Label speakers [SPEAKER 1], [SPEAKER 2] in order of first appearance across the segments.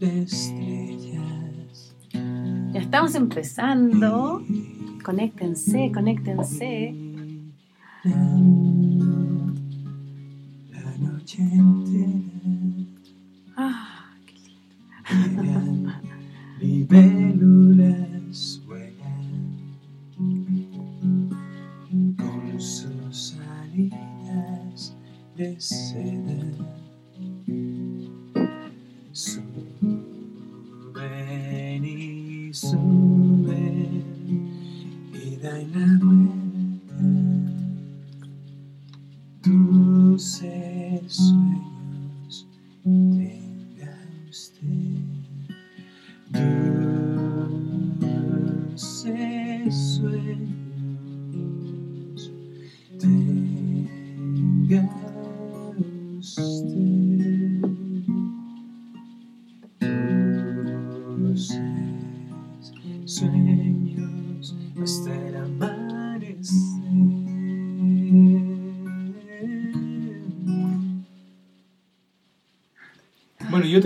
[SPEAKER 1] de estrellas.
[SPEAKER 2] Ya estamos empezando. Conéctense, conéctense.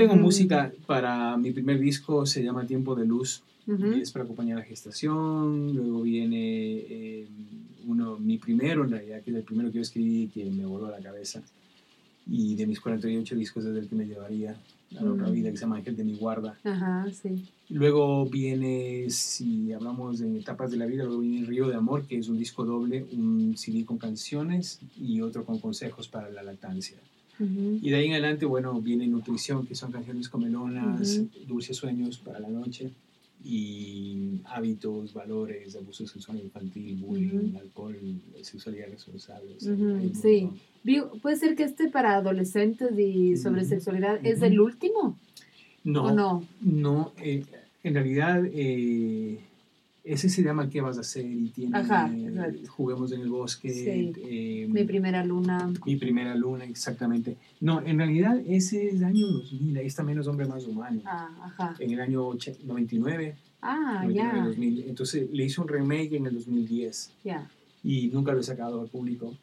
[SPEAKER 1] Tengo música para mi primer disco, se llama Tiempo de Luz,
[SPEAKER 2] Ujú.
[SPEAKER 1] y es para acompañar la gestación. Luego viene eh, uno, mi primero en realidad, que es el primero que yo escribí que me voló a la cabeza. Y de mis 48 discos es el que me llevaría a la otra
[SPEAKER 2] Mm.
[SPEAKER 1] vida, que se llama Ángel de mi guarda.
[SPEAKER 2] Ajá, sí.
[SPEAKER 1] Luego viene, si hablamos de etapas de la vida, luego viene Río de Amor, que es un disco doble, un CD con canciones y otro con consejos para la lactancia. Y de ahí en adelante, bueno, viene Nutrición, que son canciones comelonas,
[SPEAKER 2] Ujú.
[SPEAKER 1] Dulces Sueños para la noche, y hábitos, valores, abuso sexual infantil, bullying, alcohol, sexualidad responsable. o sea,
[SPEAKER 2] sí.
[SPEAKER 1] montón.
[SPEAKER 2] Puede ser que este para adolescentes y sobre sexualidad es el último,
[SPEAKER 1] No,
[SPEAKER 2] ¿o no?
[SPEAKER 1] no, eh, en realidad eh, ese se llama ¿Qué vas a hacer? Y tiene
[SPEAKER 2] Ajá,
[SPEAKER 1] eh. Juguemos en el bosque,
[SPEAKER 2] Sí.
[SPEAKER 1] eh,
[SPEAKER 2] Mi primera luna.
[SPEAKER 1] mi primera luna, exactamente. No, en realidad ese es el año 2000, ahí está menos hombre más humano.
[SPEAKER 2] Ah, ajá.
[SPEAKER 1] En el año och- 99,
[SPEAKER 2] Ah,
[SPEAKER 1] 99,
[SPEAKER 2] ya,
[SPEAKER 1] 2000. Entonces le hice un remake en el 2010
[SPEAKER 2] ya,
[SPEAKER 1] y nunca lo he sacado al público.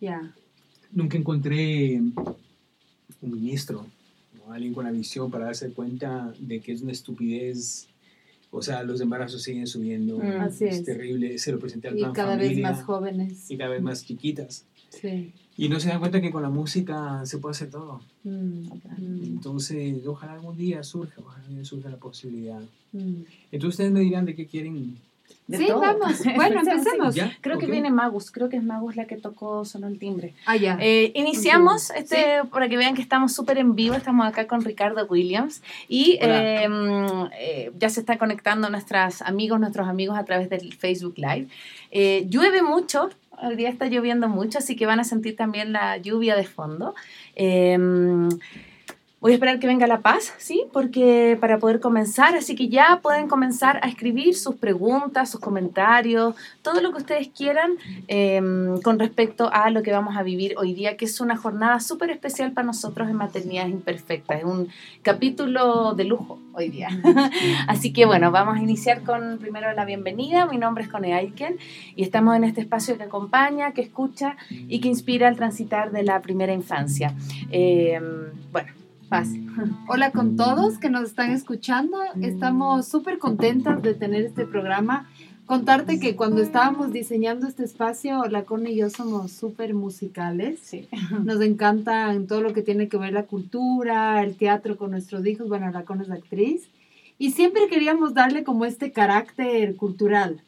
[SPEAKER 2] ya.
[SPEAKER 1] Nunca encontré un ministro o alguien con la visión para darse cuenta de que es una estupidez. O sea, los embarazos siguen subiendo.
[SPEAKER 3] Mm.
[SPEAKER 2] Así es.
[SPEAKER 1] terrible. Se lo presenté al
[SPEAKER 2] Y
[SPEAKER 1] plan
[SPEAKER 2] cada vez
[SPEAKER 1] familia
[SPEAKER 2] más jóvenes.
[SPEAKER 1] y cada vez más chiquitas.
[SPEAKER 2] Sí.
[SPEAKER 1] Y no se dan cuenta que con la música se puede hacer todo.
[SPEAKER 2] Mm, mm,
[SPEAKER 1] Entonces, ojalá algún día surja, ojalá algún día surja la posibilidad.
[SPEAKER 2] mm.
[SPEAKER 1] Entonces, ustedes me dirán de qué quieren.
[SPEAKER 3] De
[SPEAKER 2] Sí,
[SPEAKER 3] todo.
[SPEAKER 2] vamos. Bueno, empecemos.
[SPEAKER 1] ¿Ya?
[SPEAKER 3] Creo que viene Magus, creo que es Magus la que tocó, sonó el timbre.
[SPEAKER 2] Ah, ya.
[SPEAKER 3] Eh, iniciamos, este, para que vean que estamos súper en vivo, estamos acá con Ricardo Williams y eh, mm, eh, ya se están conectando nuestros amigos, nuestros amigos a través del Facebook Live. Eh, llueve mucho, hoy día está lloviendo mucho, así que van a sentir también la lluvia de fondo. Eh, Voy a esperar que venga la paz, ¿sí? Porque para poder comenzar, así que ya pueden comenzar a escribir sus preguntas, sus comentarios, todo lo que ustedes quieran eh, con respecto a lo que vamos a vivir hoy día, que es una jornada súper especial para nosotros en Maternidades Imperfectas. Es un capítulo de lujo hoy día. Así que bueno, vamos a iniciar con primero la bienvenida. Mi nombre es Cone Aiken y estamos en este espacio que acompaña, que escucha y que inspira al transitar de la primera infancia. Eh, bueno, fácil.
[SPEAKER 2] Hola con todos que nos están escuchando. Estamos súper contentas de tener este programa. Contarte que cuando estábamos diseñando este espacio, la Connie y yo somos súper musicales.
[SPEAKER 3] Sí.
[SPEAKER 2] Nos encanta en todo lo que tiene que ver la cultura, el teatro con nuestros hijos. Bueno, la Connie es actriz. Y siempre queríamos darle como este carácter cultural.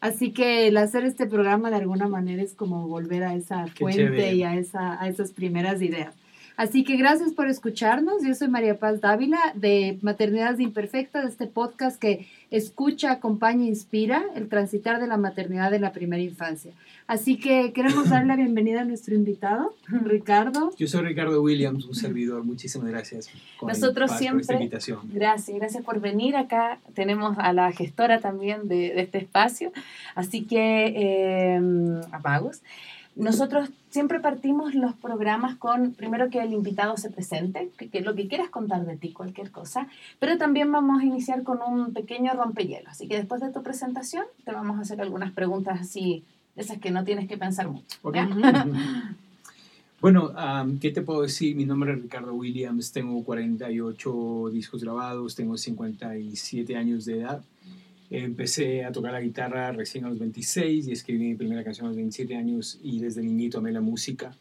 [SPEAKER 2] Así que el hacer este programa de alguna manera es como volver a esa fuente y a, esa, a esas primeras ideas. Así que gracias por escucharnos. Yo soy María Paz Dávila de Maternidades Imperfectas, este podcast que escucha, acompaña e inspira el transitar de la maternidad de la primera infancia. Así que queremos darle la bienvenida a nuestro invitado, Ricardo.
[SPEAKER 1] Yo soy Ricardo Williams, un servidor. Muchísimas gracias.
[SPEAKER 3] Nosotros
[SPEAKER 1] Paz,
[SPEAKER 3] siempre-
[SPEAKER 1] Por esta invitación.
[SPEAKER 3] Gracias, gracias por venir acá. Tenemos a la gestora también de, de este espacio, así que eh, a Magus. Nosotros siempre partimos los programas con, primero que el invitado se presente, que, que lo que quieras contar de ti, cualquier cosa, pero también vamos a iniciar con un pequeño rompehielo. Así que después de tu presentación te vamos a hacer algunas preguntas así, esas que no tienes que pensar mucho.
[SPEAKER 1] Ok.
[SPEAKER 3] ¿ya?
[SPEAKER 1] Bueno, um, ¿qué te puedo decir? Mi nombre es Ricardo Williams, tengo 48 discos grabados, tengo 57 años de edad. Empecé a tocar la guitarra recién a los 26 y escribí mi primera canción a los 27 años y desde niñito amé la música.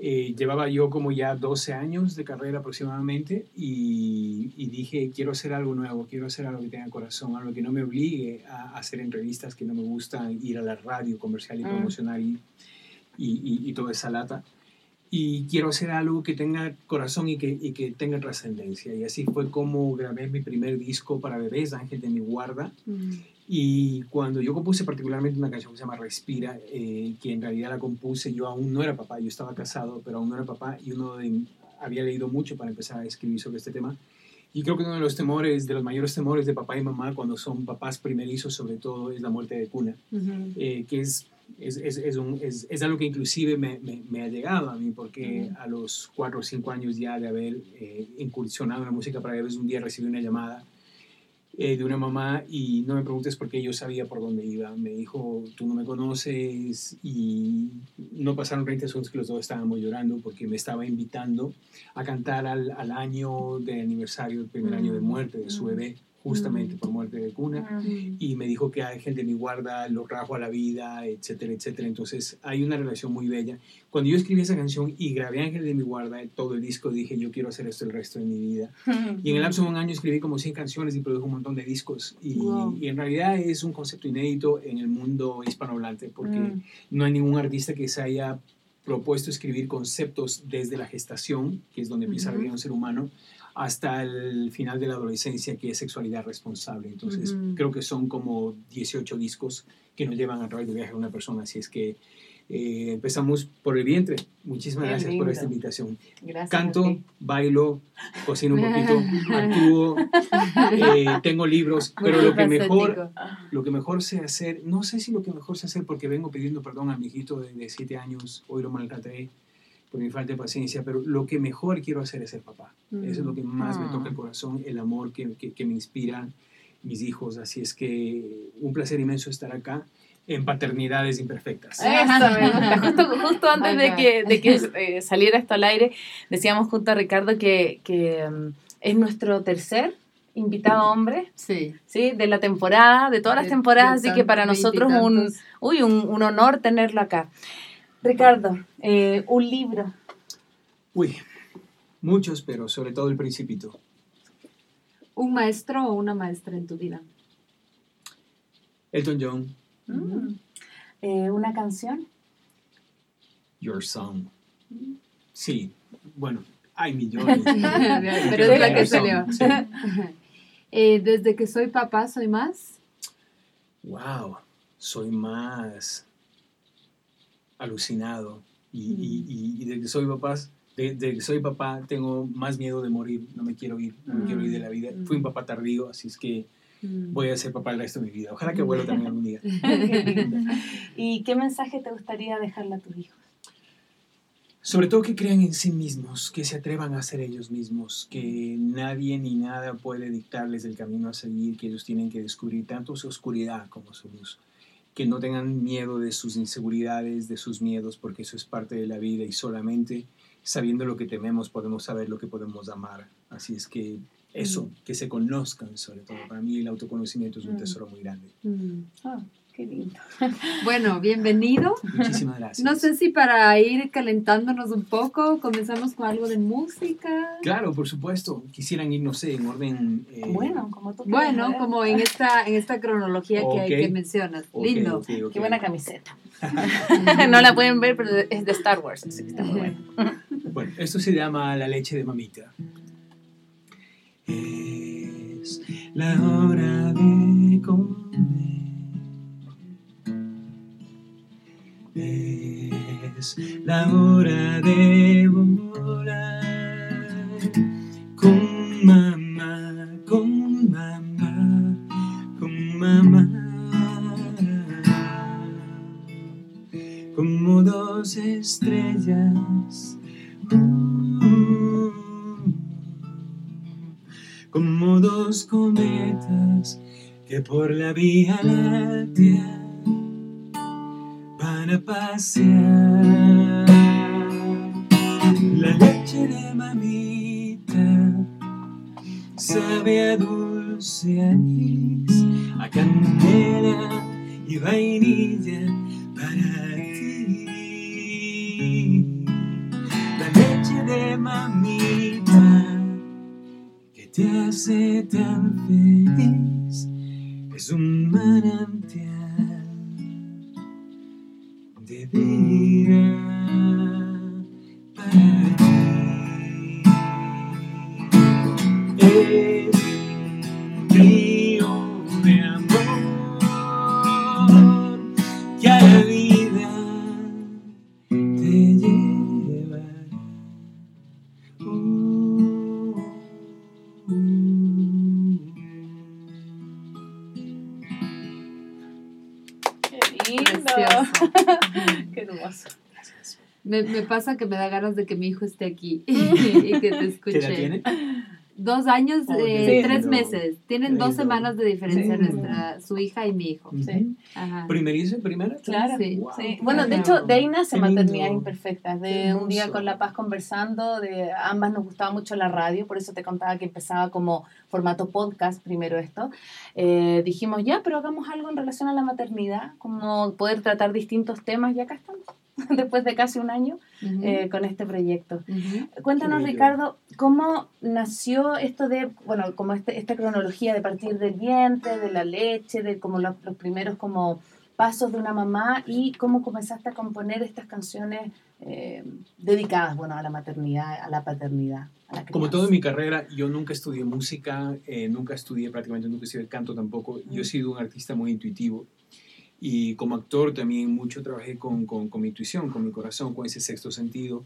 [SPEAKER 1] Eh, llevaba yo como ya 12 años de carrera aproximadamente y, y, dije, quiero hacer algo nuevo, quiero hacer algo que tenga corazón, algo que no me obligue a, hacer entrevistas, que no me gusta ir a la radio comercial y mm. promocionar y, y, y, toda esa lata. Y quiero hacer algo que tenga corazón y que, y que tenga trascendencia. Y así fue como grabé mi primer disco para bebés, Ángel de mi guarda. Mm. Y cuando yo compuse particularmente una canción que se llama Respira, eh, que en realidad la compuse, yo aún no era papá, yo estaba casado, pero aún no era papá y uno había leído mucho para empezar a escribir sobre este tema. Y creo que uno de los temores, de los mayores temores de papá y mamá cuando son papás primerizos, sobre todo, es la muerte de cuna, eh, que es, es, es, es, es, algo que inclusive me, me, ha llegado a mí, porque a los cuatro o cinco años ya de haber eh, incursionado en la música para bebés, un día recibí una llamada eh, de una mamá y no me preguntes por qué yo sabía por dónde iba. Me dijo, tú no me conoces y no pasaron 30 segundos que los dos estábamos llorando porque me estaba invitando a cantar al, al año de aniversario, el primer año de mm, muerte de su mm. bebé justamente por muerte de cuna, y me dijo que Ángel de mi guarda lo trajo a la vida, etcétera, etcétera. Entonces hay una relación muy bella. Cuando yo escribí esa canción y grabé Ángel de mi guarda, todo el disco, dije, yo quiero hacer esto el resto de mi vida. Y en el lapso de un año escribí como 100 canciones y produjo un montón de discos. Y, y en realidad es un concepto inédito en el mundo hispanohablante, porque mm. no hay ningún artista que se haya propuesto escribir conceptos desde la gestación, que es donde empieza a vivir un ser humano, hasta el final de la adolescencia, que es sexualidad responsable. Entonces, creo que son como 18 discos que nos llevan a través del viaje de una persona. Así es que eh, empezamos por el vientre. Muchísimas gracias por esta invitación.
[SPEAKER 3] Gracias
[SPEAKER 1] Canto, bailo, cocino un poquito, actúo, eh, tengo libros, pero lo que, mejor, lo que mejor sé hacer, no sé si lo que mejor sé hacer porque vengo pidiendo perdón a mi hijito de 7 años, hoy lo maltraté por mi falta de paciencia, pero lo que mejor quiero hacer es ser papá. Eso es lo que más me toca el corazón, el amor que, que, me inspiran mis hijos. Así es que un placer inmenso estar acá en paternidades imperfectas.
[SPEAKER 3] Justo, justo antes de que, de que eh, saliera esto al aire, decíamos junto a Ricardo que, que mm, es nuestro tercer invitado hombre
[SPEAKER 2] sí.
[SPEAKER 3] ¿sí? de la temporada, de todas las temporadas, así que para nosotros un, uy, un, un honor tenerlo acá. Ricardo, eh, un libro.
[SPEAKER 1] Uy, muchos, pero sobre todo el principito.
[SPEAKER 2] ¿Un maestro o una maestra en tu vida?
[SPEAKER 1] Elton John.
[SPEAKER 3] Mm. Eh, ¿Una canción?
[SPEAKER 1] Your Song. Sí, bueno, hay millones.
[SPEAKER 2] pero es la que salió. Eh, desde que soy papá, ¿soy más?
[SPEAKER 1] Wow, soy más alucinado y, y, y, desde que soy papá, desde que soy papá tengo más miedo de morir, no me quiero ir, no me quiero ir de la vida. Fui un papá tardío, así es que voy a ser papá el resto de mi vida. Ojalá que vuelva también algún día.
[SPEAKER 3] ¿Y qué mensaje te gustaría dejarle a tus hijos?
[SPEAKER 1] Sobre todo que crean en sí mismos, que se atrevan a ser ellos mismos, que nadie ni nada puede dictarles el camino a seguir, que ellos tienen que descubrir tanto su oscuridad como su luz que no tengan miedo de sus inseguridades, de sus miedos, porque eso es parte de la vida y solamente sabiendo lo que tememos podemos saber lo que podemos amar. Así es que eso, mm. que se conozcan sobre todo. Para mí el autoconocimiento es un mm. tesoro muy grande.
[SPEAKER 3] Mm. Ah. Qué lindo.
[SPEAKER 2] Bueno, bienvenido.
[SPEAKER 1] Muchísimas gracias.
[SPEAKER 2] No sé si para ir calentándonos un poco, comenzamos con algo de música.
[SPEAKER 1] Claro, por supuesto. Quisieran ir, no sé, en orden.
[SPEAKER 3] Eh, bueno, como tú
[SPEAKER 2] Bueno, como en esta, en esta cronología que, que mencionas. lindo.
[SPEAKER 3] Qué buena camiseta. no la pueden ver, pero es de Star Wars, así que está muy bueno.
[SPEAKER 1] bueno, esto se llama La leche de mamita. Es la hora de comer Es la hora de volar con mamá, con mamá, con mamá. Como dos estrellas. como dos cometas que por la vía láctea pasear. leche de mamita sabe a dulce anís, a canela y vainilla para ti. La leche de mamita que te hace tan feliz es un manantial de
[SPEAKER 2] Me, me pasa que me da ganas de que mi hijo esté aquí y que te escuche.
[SPEAKER 1] ¿Qué tiene?
[SPEAKER 2] Dos años,
[SPEAKER 1] Oh,
[SPEAKER 2] eh, tres meses. Tienen dos semanas de diferencia
[SPEAKER 3] Sí.
[SPEAKER 2] nuestra, su hija y mi hijo.
[SPEAKER 3] Sí.
[SPEAKER 2] Ajá.
[SPEAKER 1] ¿Primerizo? ¿Primera?
[SPEAKER 3] Claro,
[SPEAKER 2] Sí.
[SPEAKER 1] Wow,
[SPEAKER 3] Bueno, de hecho, de ahí nace. Maternidad Imperfecta, de un día con La Paz conversando, de ambas nos gustaba mucho la radio, por eso te contaba que empezaba como formato podcast primero esto. Eh, dijimos, ya, pero hagamos algo en relación a la maternidad, como poder tratar distintos temas, y acá estamos, después de casi un año,
[SPEAKER 2] Ujú.
[SPEAKER 3] eh, con este proyecto.
[SPEAKER 2] Ujú.
[SPEAKER 3] Cuéntanos,
[SPEAKER 1] Qué bello.
[SPEAKER 3] Ricardo, ¿cómo nació esto de, bueno, como este, esta cronología de partir del vientre, de la leche, de como los, los primeros como pasos de una mamá y cómo comenzaste a componer estas canciones eh, dedicadas, bueno, a la maternidad, a la paternidad, a la
[SPEAKER 1] Como todo en mi carrera, yo nunca estudié música, eh, nunca estudié prácticamente, nunca estudié canto tampoco. Yo he sido un artista muy intuitivo y como actor también mucho trabajé con, con, con mi intuición, con mi corazón, con ese sexto sentido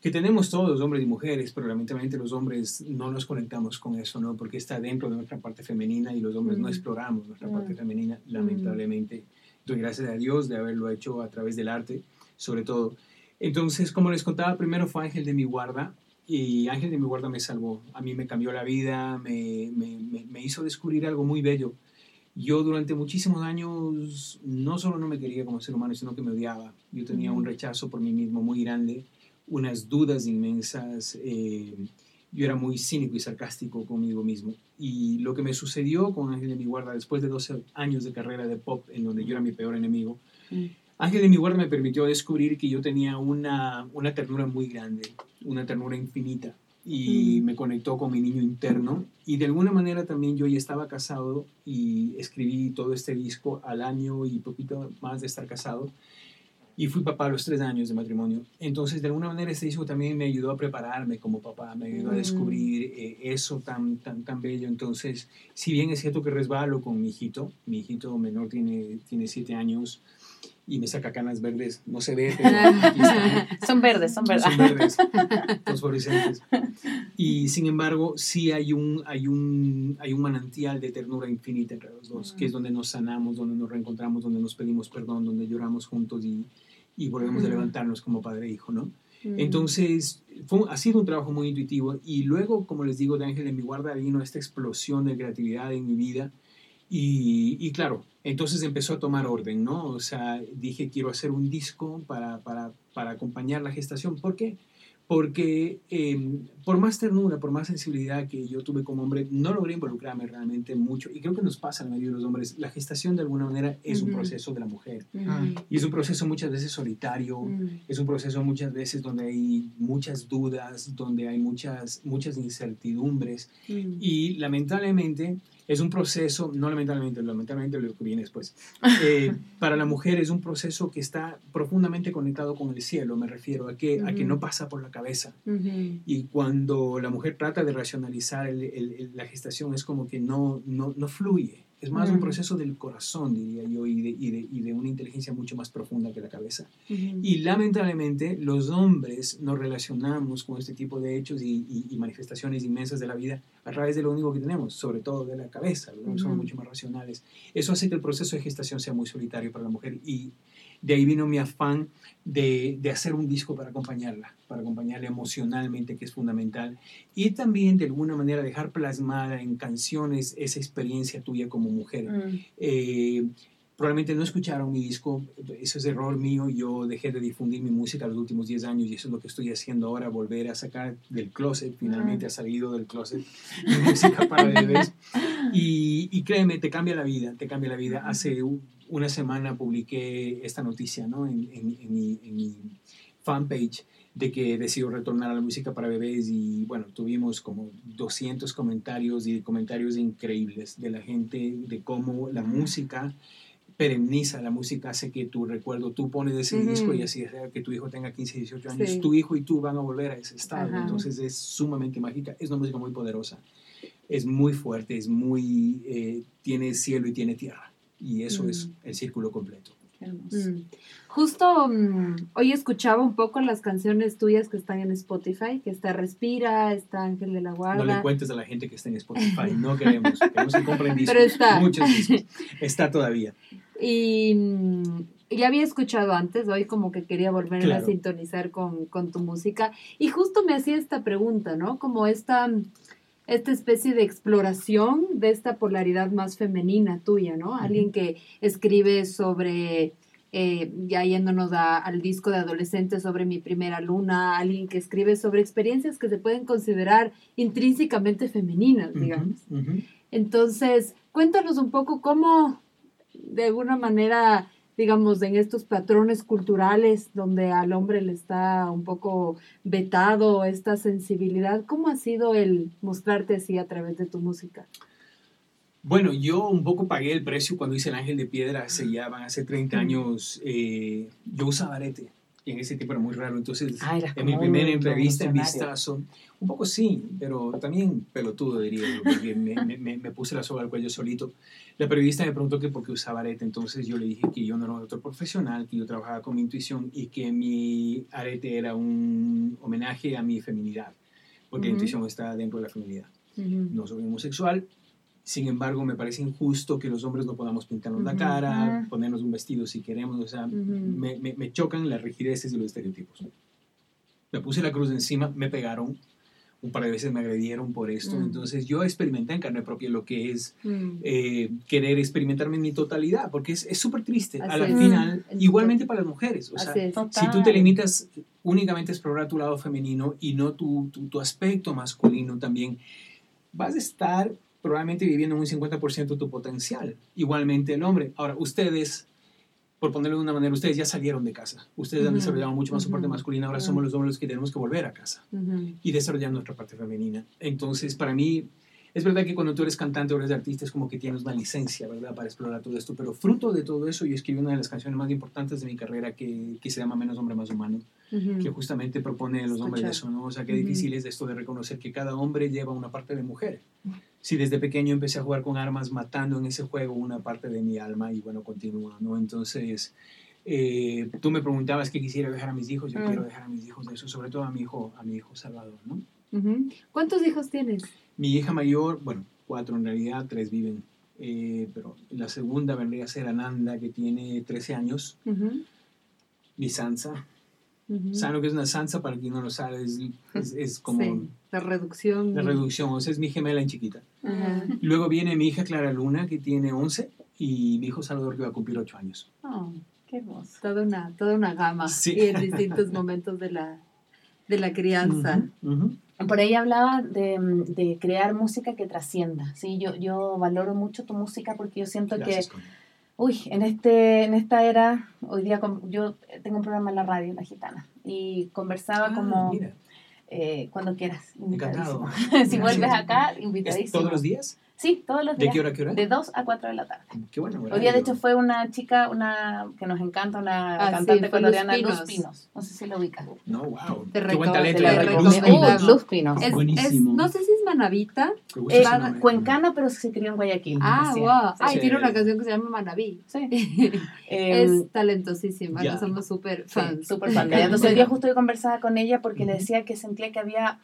[SPEAKER 1] que tenemos todos, hombres y mujeres, pero lamentablemente los hombres no nos conectamos con eso, ¿no? Porque está dentro de nuestra parte femenina y los hombres no
[SPEAKER 2] Mm.
[SPEAKER 1] exploramos nuestra
[SPEAKER 3] Mm.
[SPEAKER 1] parte femenina, lamentablemente. Doy gracias a Dios de haberlo hecho a través del arte, sobre todo. Entonces, como les contaba, primero fue Ángel de mi guarda y Ángel de mi guarda me salvó. A mí me cambió la vida, me, me, me, me hizo descubrir algo muy bello. Yo durante muchísimos años no solo no me quería como ser humano, sino que me odiaba. Yo tenía un rechazo por mí mismo muy grande, unas dudas inmensas. eh, yo era muy cínico y sarcástico conmigo mismo. Y lo que me sucedió con Ángel de mi guarda después de 12 años de carrera de pop, en donde yo era mi peor enemigo,
[SPEAKER 3] Mm.
[SPEAKER 1] Ángel de mi guarda me permitió descubrir que yo tenía una, una ternura muy grande, una ternura infinita. Y
[SPEAKER 3] Mm.
[SPEAKER 1] me conectó con mi niño interno. Y de alguna manera también yo ya estaba casado y escribí todo este disco al año y poquito más de estar casado. Y fui papá a los tres años de matrimonio. Entonces, de alguna manera, este disco también me ayudó a prepararme como papá, me ayudó a
[SPEAKER 3] Mm.
[SPEAKER 1] descubrir eh, eso tan, tan, tan bello. Entonces, si bien es cierto que resbalo con mi hijito, mi hijito menor tiene, tiene siete años y me saca canas verdes, no se ve, pero aquí están.
[SPEAKER 3] Son verdes, son verdes.
[SPEAKER 1] Son verdes, fosforescentes. Y sin embargo, sí hay un, hay, un, hay un manantial de ternura infinita entre los dos, que es donde nos sanamos, donde nos reencontramos, donde nos pedimos perdón, donde lloramos juntos y, y volvemos a
[SPEAKER 2] Mm.
[SPEAKER 1] levantarnos como padre e hijo, ¿no? Entonces, fue, ha sido un trabajo muy intuitivo y luego, como les digo, de Ángel de mi guarda vino esta explosión de creatividad en mi vida y, y claro, entonces empezó a tomar orden, ¿no? O sea, dije, quiero hacer un disco para, para, para acompañar la gestación. ¿Por qué? Porque eh, por más ternura, por más sensibilidad que yo tuve como hombre, no logré involucrarme realmente mucho. Y creo que nos pasa a la mayoría de los hombres. La gestación de alguna manera es un
[SPEAKER 2] Ujú.
[SPEAKER 1] proceso de la mujer.
[SPEAKER 2] Ujú.
[SPEAKER 1] Y es un proceso muchas veces solitario,
[SPEAKER 2] Mm.
[SPEAKER 1] es un proceso muchas veces donde hay muchas dudas, donde hay muchas, muchas incertidumbres y lamentablemente es un proceso, no lamentablemente, lamentablemente lo que viene después, eh, para la mujer es un proceso que está profundamente conectado con el cielo, me refiero a que, a que no pasa por la cabeza. Y cuando la mujer trata de racionalizar el- el- la gestación es como que no, no, no fluye. Es más un
[SPEAKER 2] Mm.
[SPEAKER 1] proceso del corazón, diría yo, y de, y, de, y de una inteligencia mucho más profunda que la cabeza.
[SPEAKER 2] Ujú.
[SPEAKER 1] Y lamentablemente los hombres nos relacionamos con este tipo de hechos y, y- manifestaciones inmensas de la vida a través de lo único que tenemos, sobre todo de la cabeza. Los hombres somos
[SPEAKER 2] Ujú.
[SPEAKER 1] mucho más racionales. Eso hace que el proceso de gestación sea muy solitario para la mujer y de ahí vino mi afán de, de hacer un disco para acompañarla, para acompañarla emocionalmente, que es fundamental, y también de alguna manera dejar plasmada en canciones esa experiencia tuya como mujer.
[SPEAKER 3] Mm.
[SPEAKER 1] Eh, probablemente no escucharon mi disco, eso es error mío, yo dejé de difundir mi música los últimos 10 años y eso es lo que estoy haciendo ahora, volver a sacar del closet, finalmente ha salido del closet mi música para bebés. Y, y, créeme, te cambia la vida, te cambia la vida. Hace una semana publiqué esta noticia ¿no? en, en, en, mi, en mi fanpage de que decido retornar a la música para bebés y bueno, tuvimos como 200 comentarios y comentarios increíbles de la gente de cómo la música pereniza la música, hace que tu recuerdo, tú pones ese disco y así que tu hijo tenga 15, 18 años, tu hijo y tú van a volver a ese estado. Entonces es sumamente mágica, es una música muy poderosa, es muy fuerte, es muy, eh, tiene cielo y tiene tierra. Y eso es mm. el círculo completo.
[SPEAKER 2] Mm. Justo mm, hoy escuchaba un poco las canciones tuyas que están en Spotify, que está Respira, está Ángel de la Guarda.
[SPEAKER 1] No le cuentes a la gente que está en Spotify, no queremos, queremos que compren discos, Pero está. muchos discos, está todavía.
[SPEAKER 2] Y ya había escuchado antes, hoy como que quería volver a sintonizar con, con, tu música. Y justo me hacía esta pregunta, ¿no? Como esta, esta especie de exploración de esta polaridad más femenina tuya, ¿no? Alguien que escribe sobre, eh, ya yéndonos al disco de adolescente sobre mi primera luna, alguien que escribe sobre experiencias que se pueden considerar intrínsecamente femeninas, digamos. Entonces, cuéntanos un poco cómo de alguna manera, digamos, en estos patrones culturales donde al hombre le está un poco vetado esta sensibilidad, ¿cómo ha sido el mostrarte así a través de tu música?
[SPEAKER 1] Bueno, yo un poco pagué el precio cuando hice El Ángel de Piedra, hace ya van hace 30 años, eh, yo usaba arete y en ese tiempo era muy raro. Entonces, ah, en mi primera entrevista en Vistazo, un poco sí, pero también pelotudo diría yo, porque me, me, me, puse la soga al cuello solito. La periodista me preguntó que por qué usaba arete, entonces yo le dije que yo no era un doctor profesional, que yo trabajaba con mi intuición y que mi arete era un homenaje a mi feminidad, porque la intuición está dentro de la feminidad. No soy homosexual, sin embargo, me parece injusto que los hombres no podamos pintarnos la cara, ponernos un vestido si queremos. O sea, me, me, chocan las rigideces y los estereotipos. Me puse la cruz encima, me pegaron, un par de veces me agredieron por esto. Mm. Entonces yo experimenté en carne propia lo que es mm. eh, querer experimentarme en mi totalidad, porque es súper triste. Al final, igualmente para las mujeres. O sea, si tú te limitas únicamente a explorar tu lado femenino y no tu, tu, tu aspecto masculino también, vas a estar probablemente viviendo en un 50% de tu potencial. Igualmente el hombre. Ahora, ustedes, por ponerlo de una manera, ustedes ya salieron de casa. Ustedes han desarrollado mucho más su parte masculina. Ahora somos los hombres los que tenemos que volver a casa y desarrollar nuestra parte femenina. Entonces, para mí, es verdad que cuando tú eres cantante o eres artista es como que tienes una licencia, ¿verdad?, para explorar todo esto. Pero fruto de todo eso, yo escribí una de las canciones más importantes de mi carrera que, que se llama Menos Hombre, Más Humano, que justamente propone los hombres eso, ¿no? O sea, qué difícil es esto de reconocer que cada hombre lleva una parte de mujer si desde pequeño empecé a jugar con armas, matando en ese juego una parte de mi alma y bueno, continúa, ¿no? Entonces, eh, tú me preguntabas qué quisiera dejar a mis hijos, yo mm. quiero dejar a mis hijos eso, sobre todo a mi hijo, a mi hijo Salvador, ¿no?
[SPEAKER 2] ¿Cuántos hijos tienes?
[SPEAKER 1] Mi hija mayor, bueno, cuatro en realidad, tres viven, eh, pero la segunda vendría a ser Ananda, que tiene 13 años, mi Sansa, ¿Saben lo que es una sansa? Para quien no lo sabe, es, es, como...
[SPEAKER 2] la reducción.
[SPEAKER 1] La reducción, o sea, es mi gemela en chiquita. Luego viene mi hija Clara Luna, que tiene 11, y mi hijo Salvador, que va a cumplir 8 años.
[SPEAKER 2] Oh, qué hermoso. Toda una, toda una gama sí. en distintos momentos de la, de la crianza.
[SPEAKER 3] Por ahí hablaba de, de, crear música que trascienda. ¿sí? Yo, yo valoro mucho tu música porque yo siento que Uy, en, este, en esta era, hoy día yo tengo un programa en la radio, La Gitana, y conversaba ah, como eh, cuando quieras.
[SPEAKER 1] Encantado.
[SPEAKER 3] si vuelves acá, invitadísimo.
[SPEAKER 1] ¿Todos los días?
[SPEAKER 3] Sí, todos los días.
[SPEAKER 1] ¿De qué hora a qué hora?
[SPEAKER 3] De 2 a 4 de la tarde.
[SPEAKER 1] Qué bueno.
[SPEAKER 3] Hoy día, de hecho, fue una chica una que nos encanta, una ah, cantante colombiana, Luz Pinos. No sé si la ubicas.
[SPEAKER 1] No, wow. Te Qué buen talento.
[SPEAKER 3] Luz, Pinos. Luz Pinos.
[SPEAKER 2] Es, Buenísimo. no sé si es manavita.
[SPEAKER 3] Es cuencana, pero se crió en Guayaquil.
[SPEAKER 2] Ah, wow. Ah, y tiene una canción que se llama Manaví. Sí. es em, talentosísima. Yeah. Somos súper fans.
[SPEAKER 3] Súper fans. Entonces, el día justo yo conversaba con ella porque le decía que sentía que había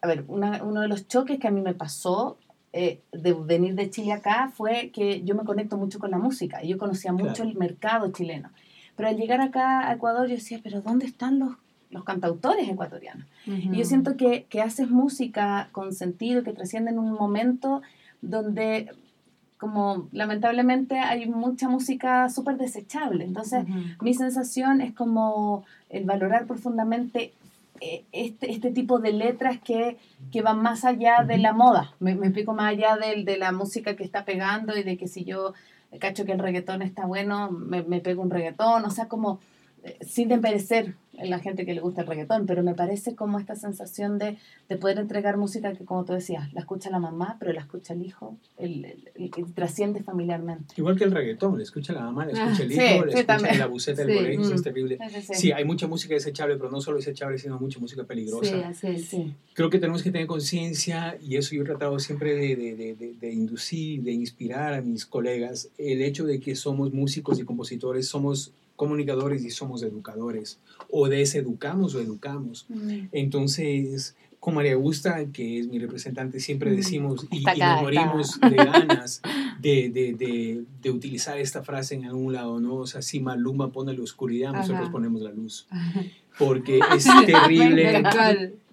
[SPEAKER 3] a ver, una, uno de los choques que a mí me pasó eh, de venir de Chile acá fue que yo me conecto mucho con la música y yo conocía mucho el mercado chileno. Pero al llegar acá a Ecuador yo decía, pero ¿dónde están los, los cantautores ecuatorianos? Y yo siento que, que haces música con sentido, que trasciende en un momento donde como lamentablemente hay mucha música súper desechable. Entonces, mi sensación es como el valorar profundamente este, este tipo de letras que, que van más allá de la moda. Me, me explico más allá de, de, la música que está pegando y de que si yo cacho que el reggaetón está bueno, me, me pego un reggaetón. O sea, como sin desmerecer la gente que le gusta el reggaetón, pero me parece como esta sensación de, de, poder entregar música que, como tú decías, la escucha la mamá, pero la escucha el hijo, el, el, trasciende familiarmente.
[SPEAKER 1] Igual que el reggaetón, le escucha la mamá, le escucha el hijo, le escucha la buceta del colegio, es mm. terrible. Sí, hay mucha música desechable, pero no solo desechable, sino mucha música peligrosa. Creo que tenemos que tener conciencia, y eso yo he tratado siempre de, de, de, inducir, de inspirar a mis colegas, el hecho de que somos músicos y compositores, somos comunicadores y somos educadores, o deseducamos o educamos. Mm. Entonces, con María Augusta, que es mi representante, siempre mm. decimos y, nos morimos de ganas de, de, de, de, utilizar esta frase en algún lado, ¿no? O sea, si Maluma pone la oscuridad, nosotros ponemos la luz. Porque es terrible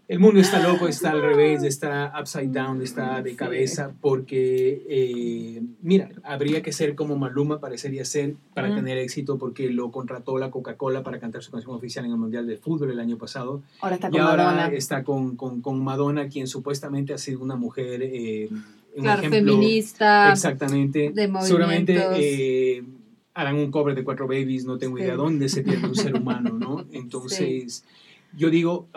[SPEAKER 1] el mundo está loco, está al revés, está upside down, está de cabeza, porque, eh, mira, habría que ser como Maluma, parecería ser, para tener éxito, porque lo contrató la Coca-Cola para cantar su canción oficial en el Mundial de Fútbol el año pasado.
[SPEAKER 3] Ahora está
[SPEAKER 1] con y ahora Madonna. está con, con, con, Madonna, quien supuestamente ha sido una mujer... Eh,
[SPEAKER 2] claro, feminista.
[SPEAKER 1] Exactamente. De Seguramente... Eh, harán un cover de cuatro babies, no tengo idea dónde se pierde un ser humano, ¿no? Entonces, yo digo,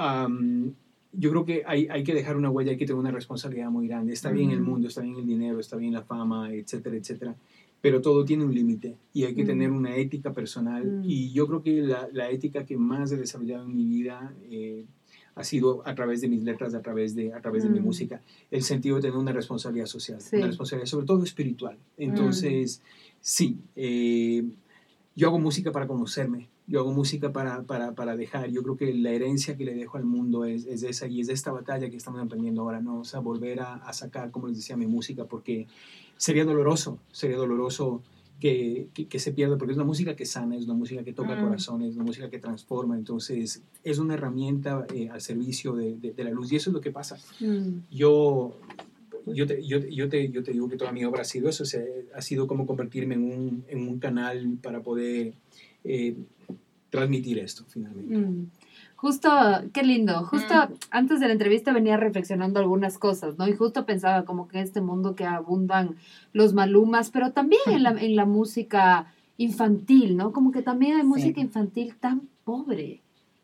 [SPEAKER 1] yo creo que hay, hay, que dejar una huella, hay que tener una responsabilidad muy grande. Está bien el mundo, está bien el dinero, está bien la fama, etcétera, etcétera, pero todo tiene un límite y hay que tener una ética personal. Y yo creo que la, la, ética que más he desarrollado en mi vida eh, ha sido a través de mis letras, a través de, a través de mi música, el sentido de tener una responsabilidad social, una responsabilidad sobre todo espiritual. Entonces, sí, eh, yo hago música para conocerme, yo hago música para, para, para, dejar. Yo creo que la herencia que le dejo al mundo es, es esa y es de esta batalla que estamos emprendiendo ahora, ¿no? O sea, volver a, a, sacar, como les decía, mi música, porque sería doloroso, sería doloroso que, que, se pierda, porque es una música que sana, es una música que toca mm. corazones, es una música que transforma, entonces es una herramienta eh, al servicio de, de, la luz y eso es lo que pasa. Mm. Yo yo te, yo, yo, te, yo te digo que toda mi obra ha sido eso, o sea, ha sido como convertirme en un, en un canal para poder eh, transmitir esto finalmente. Mm.
[SPEAKER 2] Justo, qué lindo, justo mm. antes de la entrevista venía reflexionando algunas cosas, ¿no? Y justo pensaba como que en este mundo que abundan los malumas, pero también en la, en la música infantil, ¿no? Como que también hay música infantil tan pobre.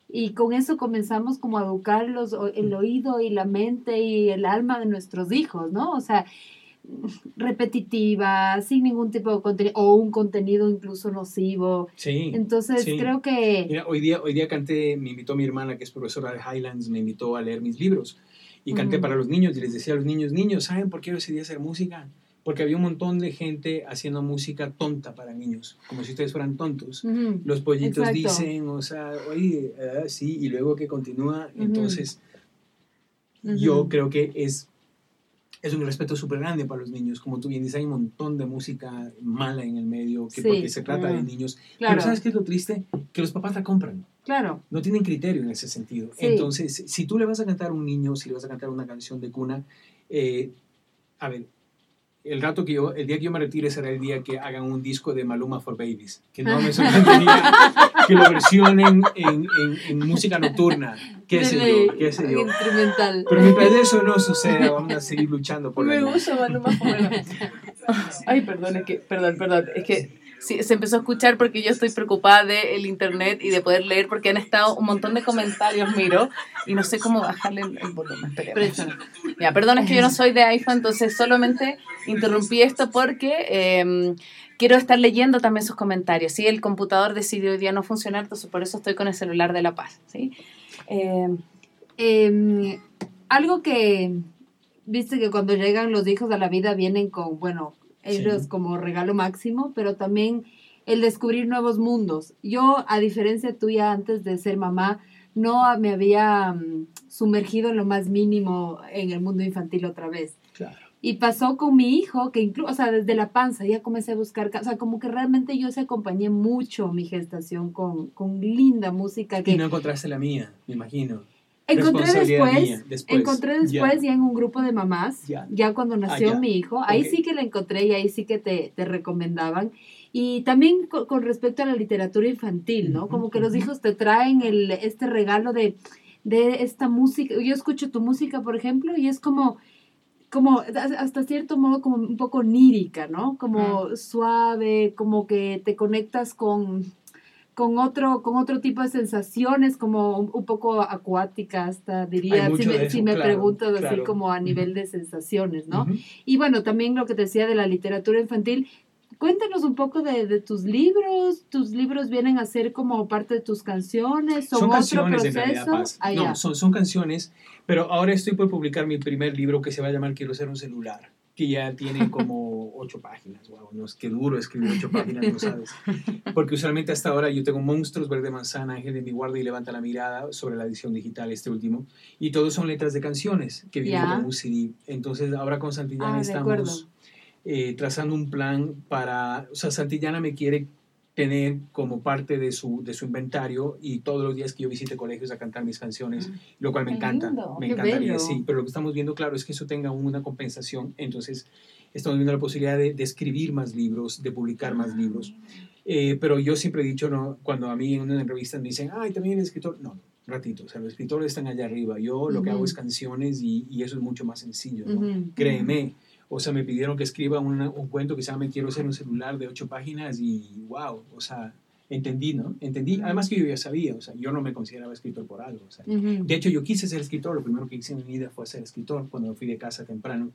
[SPEAKER 2] Y con eso comenzamos como a educar los, el mm. oído y la mente y el alma de nuestros hijos, ¿no? O sea, repetitiva, sin ningún tipo de contenido, o un contenido incluso nocivo.
[SPEAKER 1] Sí.
[SPEAKER 2] Entonces creo que...
[SPEAKER 1] Mira, hoy día, hoy día canté, me invitó mi hermana, que es profesora de Highlands, me invitó a leer mis libros. Y canté para los niños y les decía a los niños, niños, ¿saben por qué yo decidí hacer música? Porque había un montón de gente haciendo música tonta para niños, como si ustedes fueran tontos. Los pollitos dicen, o sea, oye, uh, sí, y luego que continúa, entonces yo creo que es es un respeto súper grande para los niños. Como tú bien dices, hay un montón de música mala en el medio que porque se trata de niños. Pero ¿sabes qué es lo triste? Que los papás la compran.
[SPEAKER 2] Claro.
[SPEAKER 1] No tienen criterio en ese sentido. Entonces, si tú le vas a cantar a un niño, si le vas a cantar una canción de cuna, eh, a ver, el rato que yo, el día que yo me retire será el día que hagan un disco de Maluma for Babies, que no me sorprendería que lo versionen en, en, en, música nocturna, qué sé yo, qué sé yo.
[SPEAKER 2] Instrumental.
[SPEAKER 1] Pero mientras eso no suceda, vamos a seguir luchando por
[SPEAKER 3] Me gusta Maluma. Ay, perdón, es que, perdón, perdón, es que sí, se empezó a escuchar porque yo estoy preocupada del internet y de poder leer porque han estado un montón de comentarios, miro, y no sé cómo bajarle el, volumen. Ya, perdón, es que yo no soy de iPhone, entonces solamente interrumpí esto porque eh, quiero estar leyendo también sus comentarios. ¿sí? El computador decidió hoy día no funcionar, entonces por eso estoy con el celular de La Paz. ¿sí?
[SPEAKER 2] Eh, em, algo que, viste que cuando llegan los hijos a la vida vienen con, bueno, ellos como regalo máximo, pero también el descubrir nuevos mundos. Yo, a diferencia tuya, antes de ser mamá, no me había mm, sumergido en lo más mínimo en el mundo infantil otra vez. Y pasó con mi hijo, que incluso, o sea, desde la panza ya comencé a buscar, o sea, como que realmente yo se acompañé mucho mi gestación con, con linda música. Que,
[SPEAKER 1] y no encontraste la mía, me imagino.
[SPEAKER 2] Encontré después,
[SPEAKER 1] mía, después,
[SPEAKER 2] encontré después ya. en un grupo de mamás,
[SPEAKER 1] Ya.
[SPEAKER 2] ya, cuando nació
[SPEAKER 1] ya.
[SPEAKER 2] mi hijo, ahí sí que la encontré y ahí sí que te, te recomendaban. Y también co- con, respecto a la literatura infantil, ¿no? Como que los hijos te traen el, este regalo de, de esta música. Yo escucho tu música, por ejemplo, y es como, como hasta cierto modo como un poco onírica, ¿no? Como suave, como que te conectas con, con otro, con otro tipo de sensaciones, como un, un poco acuática, hasta diría, si me,
[SPEAKER 1] de
[SPEAKER 2] si
[SPEAKER 1] eso,
[SPEAKER 2] me
[SPEAKER 1] claro,
[SPEAKER 2] preguntas así como a nivel de sensaciones, ¿no? Y bueno, también lo que te decía de la literatura infantil, cuéntanos un poco de, de tus libros, tus libros vienen a ser como parte de tus canciones, son,
[SPEAKER 1] Son
[SPEAKER 2] otro
[SPEAKER 1] canciones en realidad,
[SPEAKER 2] proceso.
[SPEAKER 1] Paz.
[SPEAKER 2] Ah.
[SPEAKER 1] No, son, son canciones, pero ahora estoy por publicar mi primer libro que se va a llamar Quiero ser un celular, que ya tiene como ocho páginas. Wow, no es que duro escribir ocho páginas, no sabes. Porque usualmente hasta ahora yo tengo Monstruos, Verde Manzana, Ángel de mi guarda y Levanta la mirada sobre la edición digital, este último. Y todos son letras de canciones que vienen
[SPEAKER 2] Ya.
[SPEAKER 1] con un CD. Entonces ahora con Santillana
[SPEAKER 2] Ah,
[SPEAKER 1] estamos eh, trazando un plan para, o sea, Santillana me quiere tener como parte de su, de su inventario y todos los días que yo visite colegios a cantar mis canciones, lo cual me
[SPEAKER 3] Qué
[SPEAKER 1] encanta,
[SPEAKER 3] lindo.
[SPEAKER 1] me
[SPEAKER 2] Qué
[SPEAKER 1] encantaría,
[SPEAKER 2] bello.
[SPEAKER 1] sí, pero lo que estamos viendo, claro, es que eso tenga una compensación, entonces estamos viendo la posibilidad de, de escribir más libros, de publicar más libros, Eh, pero yo siempre he dicho, ¿no? cuando a mí en una entrevista me dicen, ay, también eres escritor, no, ratito, o sea, los escritores están allá arriba, yo lo que hago es canciones y, y eso es mucho más sencillo, ¿no?
[SPEAKER 2] Ujú.
[SPEAKER 1] créeme. O sea, me pidieron que escriba una- un cuento que se llama Quiero ser un celular de ocho páginas y wow, o sea, entendí, ¿no? Entendí. Además que yo ya sabía, o sea, yo no me consideraba escritor por algo. O sea.
[SPEAKER 2] Ujú.
[SPEAKER 1] De hecho, yo quise ser escritor, lo primero que hice en mi vida fue ser escritor cuando me fui de casa temprano.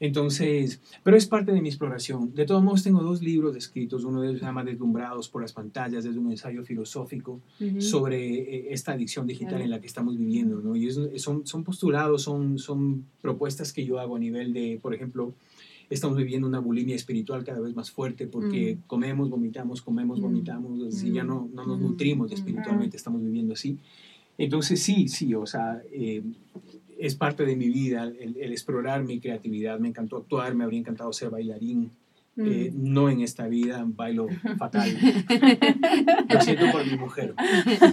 [SPEAKER 1] Entonces, pero es parte de mi exploración. De todos modos, tengo dos libros escritos. Uno de ellos se llama Deslumbrados por las pantallas, es un ensayo filosófico sobre eh, esta adicción digital en la que estamos viviendo, ¿no? Y es- son, son postulados, son, son propuestas que yo hago a nivel de, por ejemplo, estamos viviendo una bulimia espiritual cada vez más fuerte porque
[SPEAKER 2] Mm.
[SPEAKER 1] comemos, vomitamos, comemos,
[SPEAKER 2] Mm.
[SPEAKER 1] vomitamos, así ya no, no nos
[SPEAKER 2] Mm.
[SPEAKER 1] nutrimos
[SPEAKER 2] Mm.
[SPEAKER 1] espiritualmente, estamos viviendo así. Entonces sí, sí, o sea, eh, es parte de mi vida el, el explorar mi creatividad. Me encantó actuar, me habría encantado ser bailarín.
[SPEAKER 2] Mm.
[SPEAKER 1] Eh, no en esta vida, bailo fatal. Lo siento por mi mujer.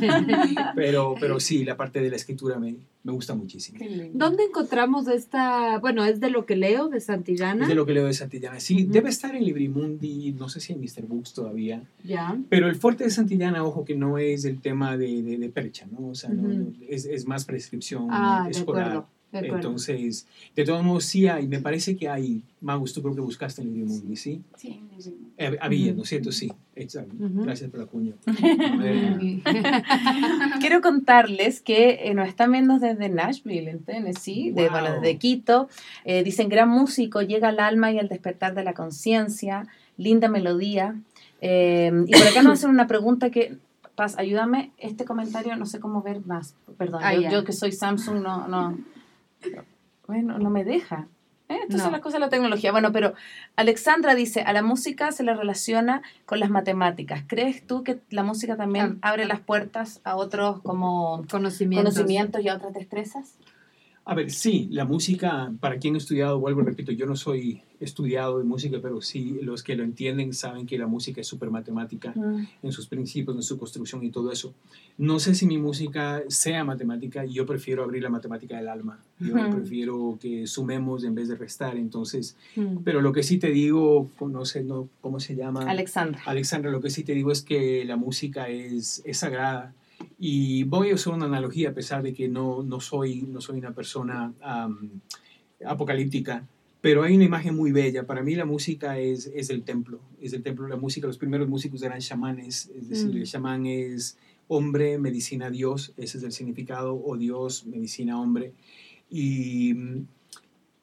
[SPEAKER 1] Pero, pero sí, la parte de la escritura me, me gusta muchísimo.
[SPEAKER 2] ¿Dónde encontramos esta, bueno, es de lo que leo, de Santillana?
[SPEAKER 1] Es de lo que leo de Santillana. Sí, debe estar en Librimundi, no sé si en Mr. Books todavía.
[SPEAKER 2] Ya.
[SPEAKER 1] Pero el fuerte de Santillana, ojo, que no es el tema de, de, de percha, ¿no? O sea, no- es, es más prescripción
[SPEAKER 2] Ah,
[SPEAKER 1] escolar.
[SPEAKER 2] De acuerdo.
[SPEAKER 1] Entonces, de todos modos, sí hay, me parece que hay, Magus, tú creo que buscaste en Librimundi, ¿sí?
[SPEAKER 3] Sí, sí.
[SPEAKER 1] Eh, había. ¿no es cierto? Sí, exacto.
[SPEAKER 2] Ujú.
[SPEAKER 1] Gracias por la cuña.
[SPEAKER 3] Quiero contarles que eh, nos están viendo desde Nashville, en Tennessee, de,
[SPEAKER 1] Wow.
[SPEAKER 3] bueno, desde Quito. Eh, dicen, gran músico, llega al alma y al despertar de la conciencia, linda melodía. Eh, y por acá nos hacen una pregunta que, Paz, ayúdame, este comentario no sé cómo ver más. Perdón,
[SPEAKER 2] Ah,
[SPEAKER 3] yo,
[SPEAKER 2] ya.
[SPEAKER 3] yo que soy Samsung no, no, bueno, no me deja. ¿eh?
[SPEAKER 2] No.
[SPEAKER 3] son las cosas de la tecnología. Bueno, pero Alexandra dice, a la música se le relaciona con las matemáticas. ¿Crees tú que la música también
[SPEAKER 2] Ah,
[SPEAKER 3] abre las puertas a otros como
[SPEAKER 2] Conocimientos.
[SPEAKER 3] conocimientos y a otras destrezas?
[SPEAKER 1] A ver, sí, la música, para quien ha estudiado, vuelvo, repito, yo no soy estudiado de música, pero sí, los que lo entienden saben que la música es súper matemática en sus principios, en su construcción y todo eso. No sé si mi música sea matemática, yo prefiero abrir la matemática del alma, yo prefiero que sumemos en vez de restar, entonces,
[SPEAKER 2] Mm.
[SPEAKER 1] pero lo que sí te digo, no sé no, cómo se llama.
[SPEAKER 3] Alexandra.
[SPEAKER 1] Alexandra, lo que sí te digo es que la música es, es sagrada. Y voy a usar una analogía, a pesar de que no, no, soy, no soy una persona am, apocalíptica, pero hay una imagen muy bella. Para mí la música es, es el templo, es el templo de la música. Los primeros músicos eran chamanes, es decir,
[SPEAKER 2] Mm.
[SPEAKER 1] el chamán es hombre, medicina, Dios, ese es el significado, o Dios, medicina, hombre. Y mm,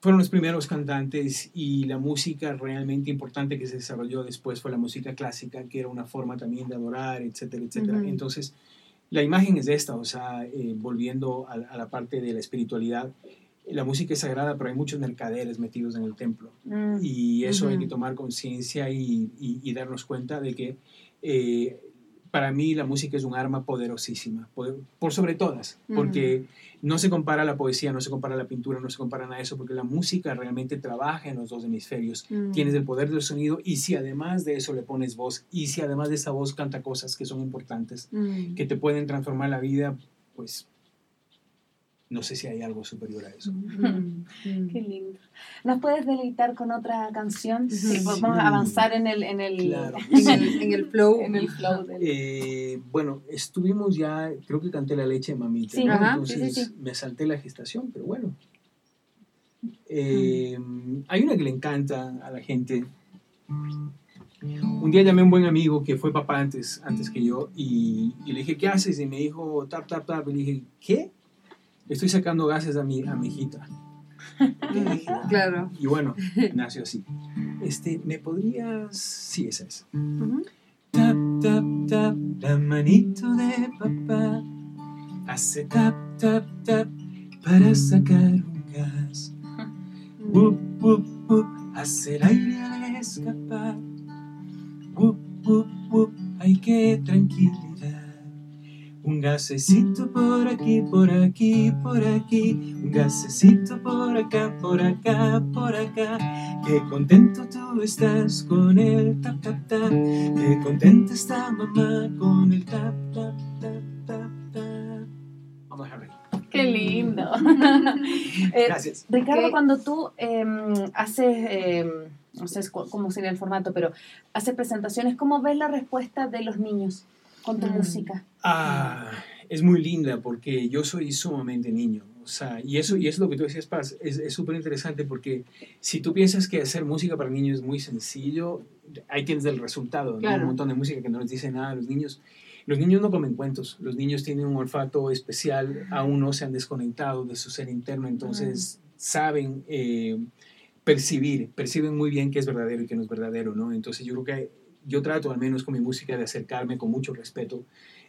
[SPEAKER 1] fueron los primeros cantantes y la música realmente importante que se desarrolló después fue la música clásica, que era una forma también de adorar, etcétera, etcétera.
[SPEAKER 2] Ujú.
[SPEAKER 1] Entonces, la imagen es esta, o sea, eh, volviendo a, a la parte de la espiritualidad, la música es sagrada, pero hay muchos mercaderes metidos en el templo.
[SPEAKER 3] Mm.
[SPEAKER 1] Y eso hay que tomar conciencia y, y- y darnos cuenta de que eh, para mí la música es un arma poderosísima, por, por sobre todas, porque no se compara la poesía, no se compara la pintura, no se compara nada de eso, porque la música realmente trabaja en los dos hemisferios. Tienes el poder del sonido y si además de eso le pones voz y si además de esa voz canta cosas que son importantes, que te pueden transformar la vida, pues no sé si hay algo superior a eso.
[SPEAKER 2] Mm.
[SPEAKER 3] Qué lindo. ¿Nos puedes deleitar con otra canción?
[SPEAKER 2] Sí.
[SPEAKER 3] Vamos a avanzar en el, en el,
[SPEAKER 1] Claro.
[SPEAKER 2] En el, en el flow.
[SPEAKER 3] en el flow del...
[SPEAKER 1] Eh, bueno, estuvimos ya, creo que canté la leche de mamita,
[SPEAKER 3] Sí,
[SPEAKER 1] ¿no?
[SPEAKER 2] ajá,
[SPEAKER 1] entonces
[SPEAKER 3] sí, sí.
[SPEAKER 1] me salté la gestación, pero bueno. Eh, hay una que le encanta a la gente. Un día llamé a un buen amigo que fue papá antes, antes que yo y, y le dije, ¿qué haces? Y me dijo, tap, tap, tap. Y le dije, ¿qué? Estoy sacando gases a mi, a mi hijita. Dije,
[SPEAKER 2] Claro.
[SPEAKER 1] Y bueno, nació así. Este, ¿me podrías...? Sí, esa es.
[SPEAKER 2] Ujú.
[SPEAKER 1] Tap, tap, tap, la manito de papá hace tap, tap, tap para sacar un gas. Wup, wup, wup, hace el aire al escapar. Wup, wup, wup, hay que tranquilidad. Un gasecito por aquí, por aquí, por aquí. Un gasecito por acá, por acá, por acá. Qué contento tú estás con el tap, tap, tap. Qué contenta está mamá con el tap, tap, tap, tap, tap. Vamos a dejarlo ahí.
[SPEAKER 3] Qué lindo. Eh,
[SPEAKER 1] Gracias.
[SPEAKER 3] Ricardo,
[SPEAKER 2] ¿Qué?
[SPEAKER 3] cuando tú em, haces, em, no sé cómo sería el formato, pero haces presentaciones, ¿cómo ves la respuesta de los niños con tu
[SPEAKER 2] Mm.
[SPEAKER 3] música?
[SPEAKER 1] Ah, es muy linda porque yo soy sumamente niño. O sea, y eso, y eso lo que tú decías, Paz, es es súper interesante porque si tú piensas que hacer música para niños es muy sencillo, ahí tienes el resultado. ¿no?
[SPEAKER 2] Claro.
[SPEAKER 1] Un montón de música que no les dice nada a los niños. Los niños no comen cuentos, los niños tienen un olfato especial, aún no se han desconectado de su ser interno, entonces saben eh, percibir, perciben muy bien qué es verdadero y qué no es verdadero, ¿no? Entonces yo creo que yo trato al menos con mi música de acercarme con mucho respeto,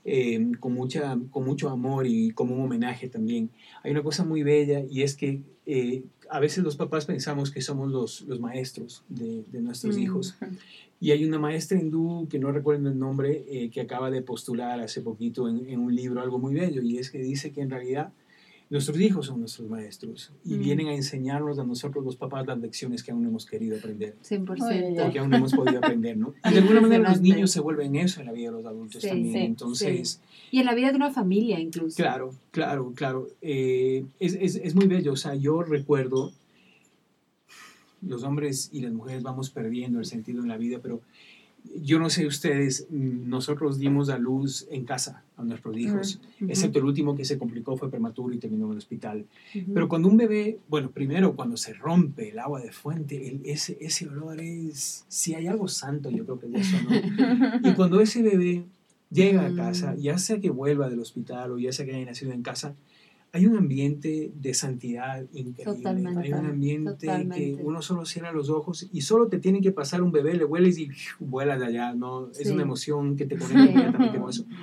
[SPEAKER 1] eh, con, mucha, con mucho amor y como un homenaje también. Hay una cosa muy bella y es que eh, a veces los papás pensamos que somos los, los maestros de, de nuestros
[SPEAKER 2] Mm.
[SPEAKER 1] hijos. Y hay una maestra hindú, que no recuerdo el nombre, eh, que acaba de postular hace poquito en, en un libro algo muy bello, y es que dice que en realidad nuestros hijos son nuestros maestros y
[SPEAKER 2] Mm.
[SPEAKER 1] vienen a enseñarnos a nosotros los papás las lecciones que aún no hemos querido aprender
[SPEAKER 2] 100%.
[SPEAKER 1] o que aún no hemos podido aprender, ¿no? Y de alguna manera los niños se vuelven eso en la vida de los adultos
[SPEAKER 2] Sí,
[SPEAKER 1] también.
[SPEAKER 3] sí,
[SPEAKER 1] Entonces,
[SPEAKER 2] Y en la vida de una familia incluso.
[SPEAKER 1] claro, claro, claro. eh, es, es, es muy bello. O sea, yo recuerdo, los hombres y las mujeres vamos perdiendo el sentido en la vida, pero yo no sé ustedes, nosotros dimos a luz en casa a nuestros hijos, excepto el último que se complicó fue prematuro y terminó en el hospital. Pero cuando un bebé, bueno, primero cuando se rompe el agua de fuente, el- ese, ese olor es, si hay algo santo, yo creo que es eso, ¿no? Y cuando ese bebé llega a casa,
[SPEAKER 2] Mm.
[SPEAKER 1] ya sea que vuelva del hospital o ya sea que haya nacido en casa, hay un ambiente de santidad increíble.
[SPEAKER 2] Totalmente,
[SPEAKER 1] hay un ambiente que
[SPEAKER 2] totalmente.
[SPEAKER 1] uno solo cierra los ojos y solo te tiene que pasar un bebé, le hueles y vuelas de allá, ¿no? Es
[SPEAKER 2] Sí.
[SPEAKER 1] una emoción que te conecta inmediatamente con eso.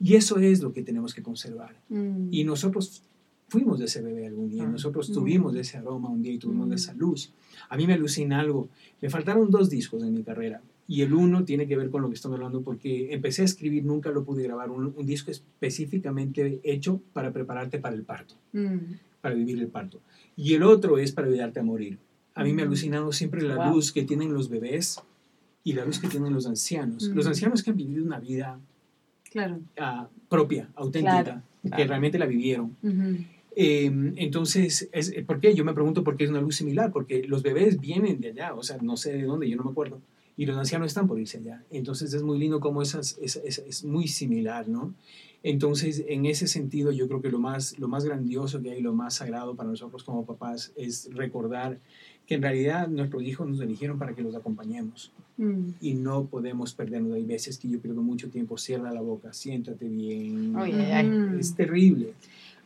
[SPEAKER 1] Y eso es lo que tenemos que conservar.
[SPEAKER 2] Mm.
[SPEAKER 1] Y nosotros fuimos de ese bebé algún día,
[SPEAKER 2] Ah.
[SPEAKER 1] nosotros
[SPEAKER 2] Mm.
[SPEAKER 1] tuvimos ese aroma un día y tuvimos
[SPEAKER 2] Mm.
[SPEAKER 1] esa luz. A mí me alucina algo. Me faltaron dos discos en mi carrera y el uno tiene que ver con lo que estamos hablando porque empecé a escribir, nunca lo pude grabar, un, un disco específicamente hecho para prepararte para el parto,
[SPEAKER 2] Mm.
[SPEAKER 1] para vivir el parto. Y el otro es para ayudarte a morir. A mí me ha
[SPEAKER 2] Mm.
[SPEAKER 1] alucinado siempre la
[SPEAKER 3] Wow.
[SPEAKER 1] luz que tienen los bebés y la luz que tienen los ancianos. Los
[SPEAKER 2] Mm.
[SPEAKER 1] ancianos que han vivido una vida
[SPEAKER 2] Claro.
[SPEAKER 1] ah, propia, auténtica,
[SPEAKER 3] Claro,
[SPEAKER 1] que realmente la vivieron. Eh, entonces, es, ¿por qué? Yo me pregunto por qué es una luz similar, porque los bebés vienen de allá, o sea, no sé de dónde, yo no me acuerdo, y los ancianos están por irse allá. Entonces es muy lindo como esas, esa- esa- es muy similar, ¿no? Entonces, en ese sentido, yo creo que lo más, lo más grandioso que hay, lo más sagrado para nosotros como papás es recordar que en realidad nuestros hijos nos eligieron para que los acompañemos
[SPEAKER 2] Mm.
[SPEAKER 1] y no podemos perdernos. Hay veces que yo pierdo mucho tiempo, cierra la boca, siéntate bien.
[SPEAKER 2] Ujú.
[SPEAKER 1] Es terrible,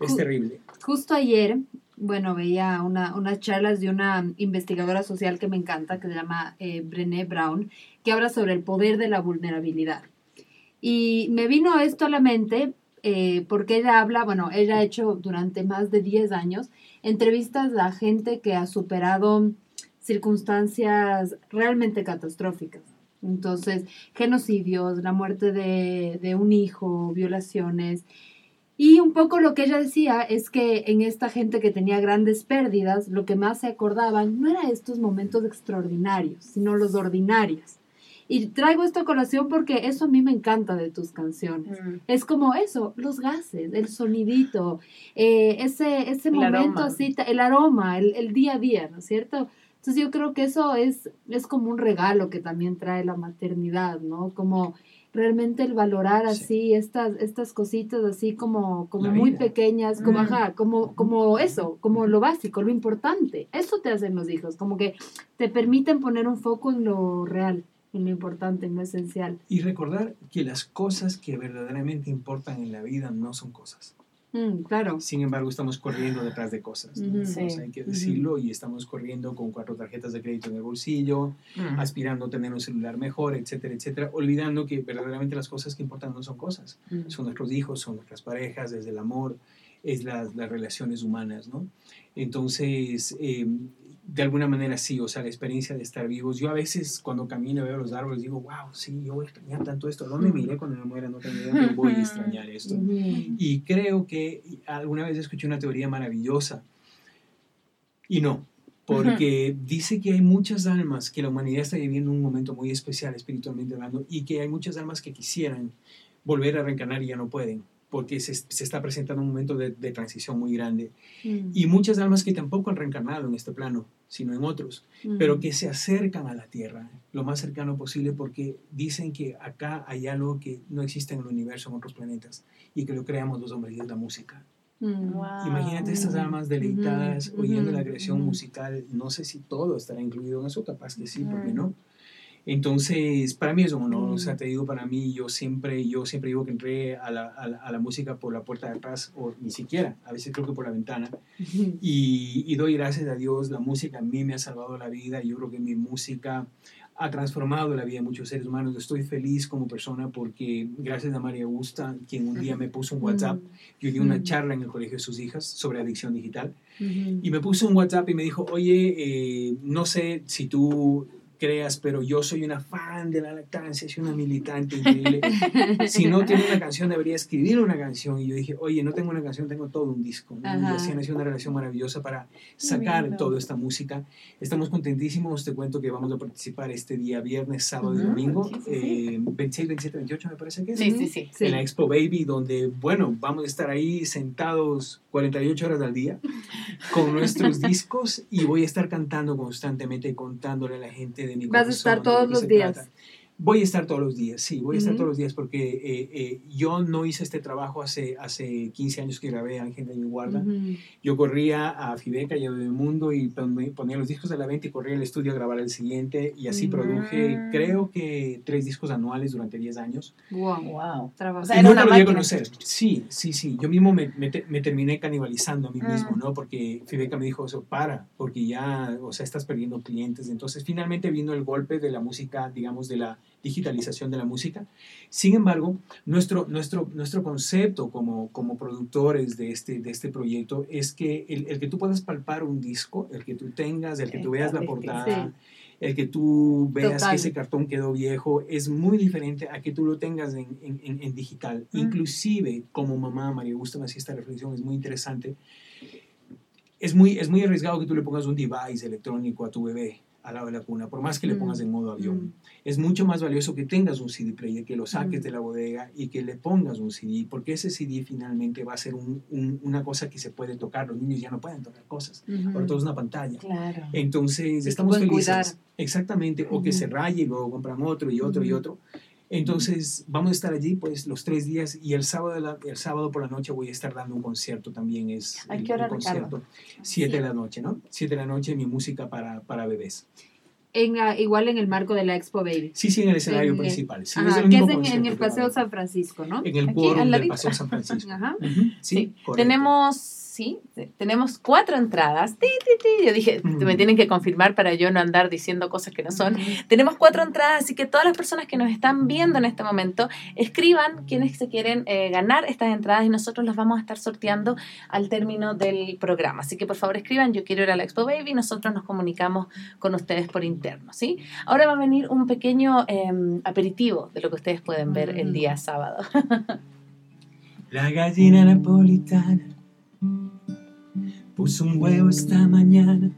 [SPEAKER 1] es
[SPEAKER 2] Ju-
[SPEAKER 1] terrible.
[SPEAKER 2] Justo ayer, bueno, veía una, unas charlas de una investigadora social que me encanta, que se llama eh, Brené Brown, que habla sobre el poder de la vulnerabilidad. Y me vino esto a la mente eh, porque ella habla, bueno, ella ha hecho durante más de 10 años entrevistas a gente que ha superado circunstancias realmente catastróficas. Entonces, genocidios, la muerte de un hijo, violaciones. Y un poco lo que ella decía es que en esta gente que tenía grandes pérdidas, lo que más se acordaban no eran estos momentos extraordinarios, sino los ordinarios. Y traigo esto a colación porque eso a mí me encanta de tus canciones.
[SPEAKER 3] Mm.
[SPEAKER 2] Es como eso, los gases, el sonidito, eh, ese, ese
[SPEAKER 3] El
[SPEAKER 2] momento
[SPEAKER 3] aroma.
[SPEAKER 2] así, el aroma, el, el día a día, ¿no es cierto? Entonces yo creo que eso es, es como un regalo que también trae la maternidad, ¿no? Como realmente el valorar
[SPEAKER 1] Sí.
[SPEAKER 2] así estas, estas cositas así como, como muy pequeñas, como,
[SPEAKER 3] Mm.
[SPEAKER 2] ajá, como, como eso, como lo básico, lo importante. Eso te hacen los hijos, como que te permiten poner un foco en lo real, en lo importante, en lo esencial.
[SPEAKER 1] Y recordar que las cosas que verdaderamente importan en la vida no son cosas.
[SPEAKER 2] Mm, claro.
[SPEAKER 1] Sin embargo, estamos corriendo detrás de cosas. ¿no?
[SPEAKER 2] Ujú.
[SPEAKER 1] O sea,
[SPEAKER 3] Sí.
[SPEAKER 1] hay que decirlo y estamos corriendo con cuatro tarjetas de crédito en el bolsillo,
[SPEAKER 3] Mm.
[SPEAKER 1] aspirando a tener un celular mejor, etcétera, etcétera, olvidando que verdaderamente las cosas que importan no son cosas.
[SPEAKER 3] Mm.
[SPEAKER 1] Son nuestros hijos, son nuestras parejas, es el amor, es las, las relaciones humanas, ¿no? Entonces, eh, de alguna manera sí, o sea, la experiencia de estar vivos. Yo a veces cuando camino veo los árboles digo, wow, sí, yo voy a extrañar tanto esto. ¿Dónde me iré cuando me muera? No tengo idea, voy a extrañar esto. Y creo que alguna vez escuché una teoría maravillosa. Y no, porque dice que hay muchas almas, que la humanidad está viviendo un momento muy especial espiritualmente hablando, y que hay muchas almas que quisieran volver a reencarnar y ya no pueden, porque se, se está presentando un momento de, de transición muy grande.
[SPEAKER 2] Mm.
[SPEAKER 1] Y muchas almas que tampoco han reencarnado en este plano, sino en otros,
[SPEAKER 2] Mm.
[SPEAKER 1] pero que se acercan a la Tierra lo más cercano posible porque dicen que acá hay algo que no existe en el universo, en otros planetas, y que lo creamos los hombres, y es la música.
[SPEAKER 2] Mm.
[SPEAKER 3] Wow.
[SPEAKER 1] Imagínate estas almas deleitadas
[SPEAKER 2] Ujú,
[SPEAKER 1] oyendo
[SPEAKER 2] ujú,
[SPEAKER 1] la creación musical. No sé si todo estará incluido en eso, capaz que sí, ¿por qué
[SPEAKER 3] Ujú.
[SPEAKER 1] no? Entonces, para mí es un honor, o sea,
[SPEAKER 2] Mm.
[SPEAKER 1] te digo, para mí, yo siempre, yo siempre digo que entré a la, a la, a la música por la puerta de atrás, o ni siquiera, a veces creo que por la ventana, y, y doy gracias a Dios, la música a mí me ha salvado la vida, yo creo que mi música ha transformado la vida de muchos seres humanos, estoy feliz como persona porque gracias a María Augusta, quien un día me puso un WhatsApp, yo di una
[SPEAKER 2] Mm.
[SPEAKER 1] charla en el colegio de sus hijas sobre adicción digital, y me puso un WhatsApp y me dijo, oye, eh, no sé si tú creas, pero yo soy una fan de la lactancia, soy una militante increíble. si no tiene una canción, debería escribir una canción. Y yo dije, oye, no tengo una canción, tengo todo un disco. Y así nació una relación maravillosa para sacar toda esta música. Estamos contentísimos, te cuento que vamos a participar este día viernes, sábado y
[SPEAKER 2] Ujú,
[SPEAKER 1] domingo,
[SPEAKER 3] sí, sí, sí.
[SPEAKER 1] eh, 26, 27, 28 me parece que es.
[SPEAKER 3] Sí, sí, sí.
[SPEAKER 1] En la Expo Baby, donde, bueno, vamos a estar ahí sentados 48 horas al día con nuestros discos y voy a estar cantando constantemente, contándole a la gente de
[SPEAKER 2] Vas a
[SPEAKER 1] corazón,
[SPEAKER 2] estar
[SPEAKER 1] de
[SPEAKER 2] todos
[SPEAKER 1] lo que
[SPEAKER 2] los
[SPEAKER 1] se
[SPEAKER 2] días.
[SPEAKER 1] Voy a estar todos los días, sí, voy a estar
[SPEAKER 2] Ujú.
[SPEAKER 1] todos los días porque eh, eh, yo no hice este trabajo hace, hace 15 años que grabé Ángel de mi guarda.
[SPEAKER 2] Ujú.
[SPEAKER 1] Yo corría a Fibeca y a Bebemundo y pon- ponía los discos a la venta y corría al estudio a grabar el siguiente y así
[SPEAKER 2] Mm.
[SPEAKER 1] produje, creo que tres discos anuales durante 10 años.
[SPEAKER 2] Wow.
[SPEAKER 3] Wow.
[SPEAKER 2] Trabajo.
[SPEAKER 3] O sea,
[SPEAKER 1] Y
[SPEAKER 3] era
[SPEAKER 1] nunca
[SPEAKER 3] una
[SPEAKER 1] lo llegué a
[SPEAKER 3] máquina.
[SPEAKER 1] conocer. Sí, sí, sí. Yo mismo me, me te- me terminé canibalizando a mí mismo,
[SPEAKER 3] Mm.
[SPEAKER 1] ¿no? Porque Fibeca me dijo eso, para, porque ya, o sea, estás perdiendo clientes. Entonces, finalmente vino el golpe de la música, digamos, de la digitalización de la música. Sin embargo, nuestro, nuestro, nuestro concepto como, como productores de este, de este proyecto es que el, el que tú puedas palpar un disco, el que tú tengas, el que tú veas la portada, el que tú veas
[SPEAKER 2] Total.
[SPEAKER 1] que ese cartón quedó viejo, es muy diferente a que tú lo tengas en, en- en- en digital.
[SPEAKER 3] Mm.
[SPEAKER 1] Inclusive, como mamá, María Augusta me hacía esta reflexión, es muy interesante. Es muy, es muy arriesgado que tú le pongas un device electrónico a tu bebé al lado de la cuna, por más que le
[SPEAKER 2] Mm.
[SPEAKER 1] pongas en modo avión.
[SPEAKER 2] Mm.
[SPEAKER 1] Es mucho más valioso que tengas un CD player, que lo saques
[SPEAKER 2] Mm.
[SPEAKER 1] de la bodega y que le pongas un CD, porque ese CD finalmente va a ser un- un- una cosa que se puede tocar. Los niños ya no pueden tocar cosas, ahora todo es una pantalla.
[SPEAKER 3] Claro.
[SPEAKER 1] Entonces, estamos felices.
[SPEAKER 2] cuidar.
[SPEAKER 1] Exactamente, o que se raye y luego compran otro y otro y otro. Entonces, vamos a estar allí pues los tres días y el sábado, la- el sábado por la noche voy a estar dando un concierto también. Es
[SPEAKER 3] ¿A qué hora,
[SPEAKER 1] el concierto. Siete de la noche, ¿no? Siete de la noche mi música para, para bebés.
[SPEAKER 2] En, ah, igual en el marco de la Expo Baby.
[SPEAKER 1] Sí, sí, en el escenario
[SPEAKER 2] En,
[SPEAKER 1] principal. Sí,
[SPEAKER 2] Ajá,
[SPEAKER 1] es
[SPEAKER 2] que es en, el Paseo. San Francisco, ¿no?
[SPEAKER 1] En el
[SPEAKER 3] Aquí,
[SPEAKER 1] del. Paseo San Francisco.
[SPEAKER 2] Ajá.
[SPEAKER 1] Sí,
[SPEAKER 3] Sí.
[SPEAKER 1] correcto.
[SPEAKER 3] Tenemos, sí, te- tenemos cuatro entradas. Ti, ti, ti. Yo dije,
[SPEAKER 1] Mm.
[SPEAKER 3] me tienen que confirmar para yo no andar diciendo cosas que no son. Tenemos cuatro entradas, así que todas las personas que nos están viendo en este momento, escriban quienes se quieren eh, ganar estas entradas y nosotros las vamos a estar sorteando al término del programa. Así que por favor escriban, yo quiero ir a la Expo Baby y nosotros nos comunicamos con ustedes por interno, ¿sí? Ahora va a venir un pequeño eh, aperitivo de lo que ustedes pueden ver el
[SPEAKER 2] Mm.
[SPEAKER 3] día sábado.
[SPEAKER 1] La gallina napolitana puso un huevo esta mañana.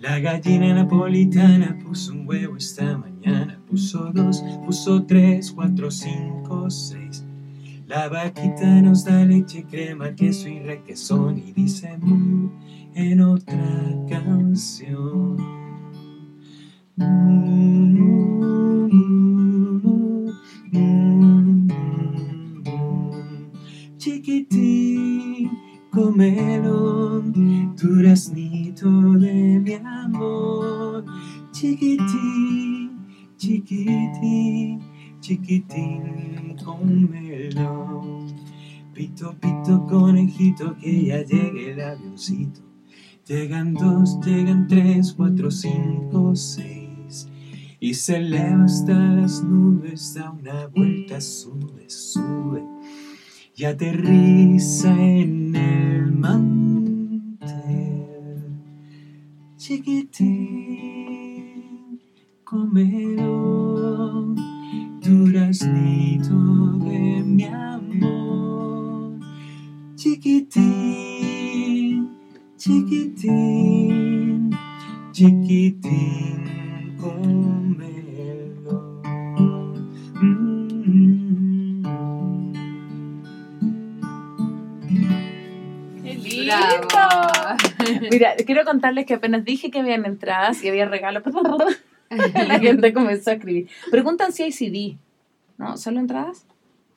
[SPEAKER 1] La gallina napolitana puso un huevo esta mañana. puso dos, puso tres, cuatro, cinco, seis. La vaquita nos da leche, crema, queso y requesón y dice mu en otra canción. Mu, mu, mu. Chiquitín, comelón, duraznito de mi amor. Chiquitín, chiquitín, chiquitín, comelón. Pito, pito, conejito, que ya llegue el avioncito. Llegan dos, llegan tres, cuatro, cinco, seis. Y se eleva hasta las nubes, da una vuelta, sube, sube. Y aterriza en el mantel. Chiquitín, comelón, duraznito de mi amor. Chiquitín, chiquitín, chiquitín, comelón.
[SPEAKER 3] Lindo! Mira, quiero contarles que apenas dije que habían entradas y había regalos, la gente comenzó a escribir. Preguntan si hay CD. ¿No? ¿Solo entradas?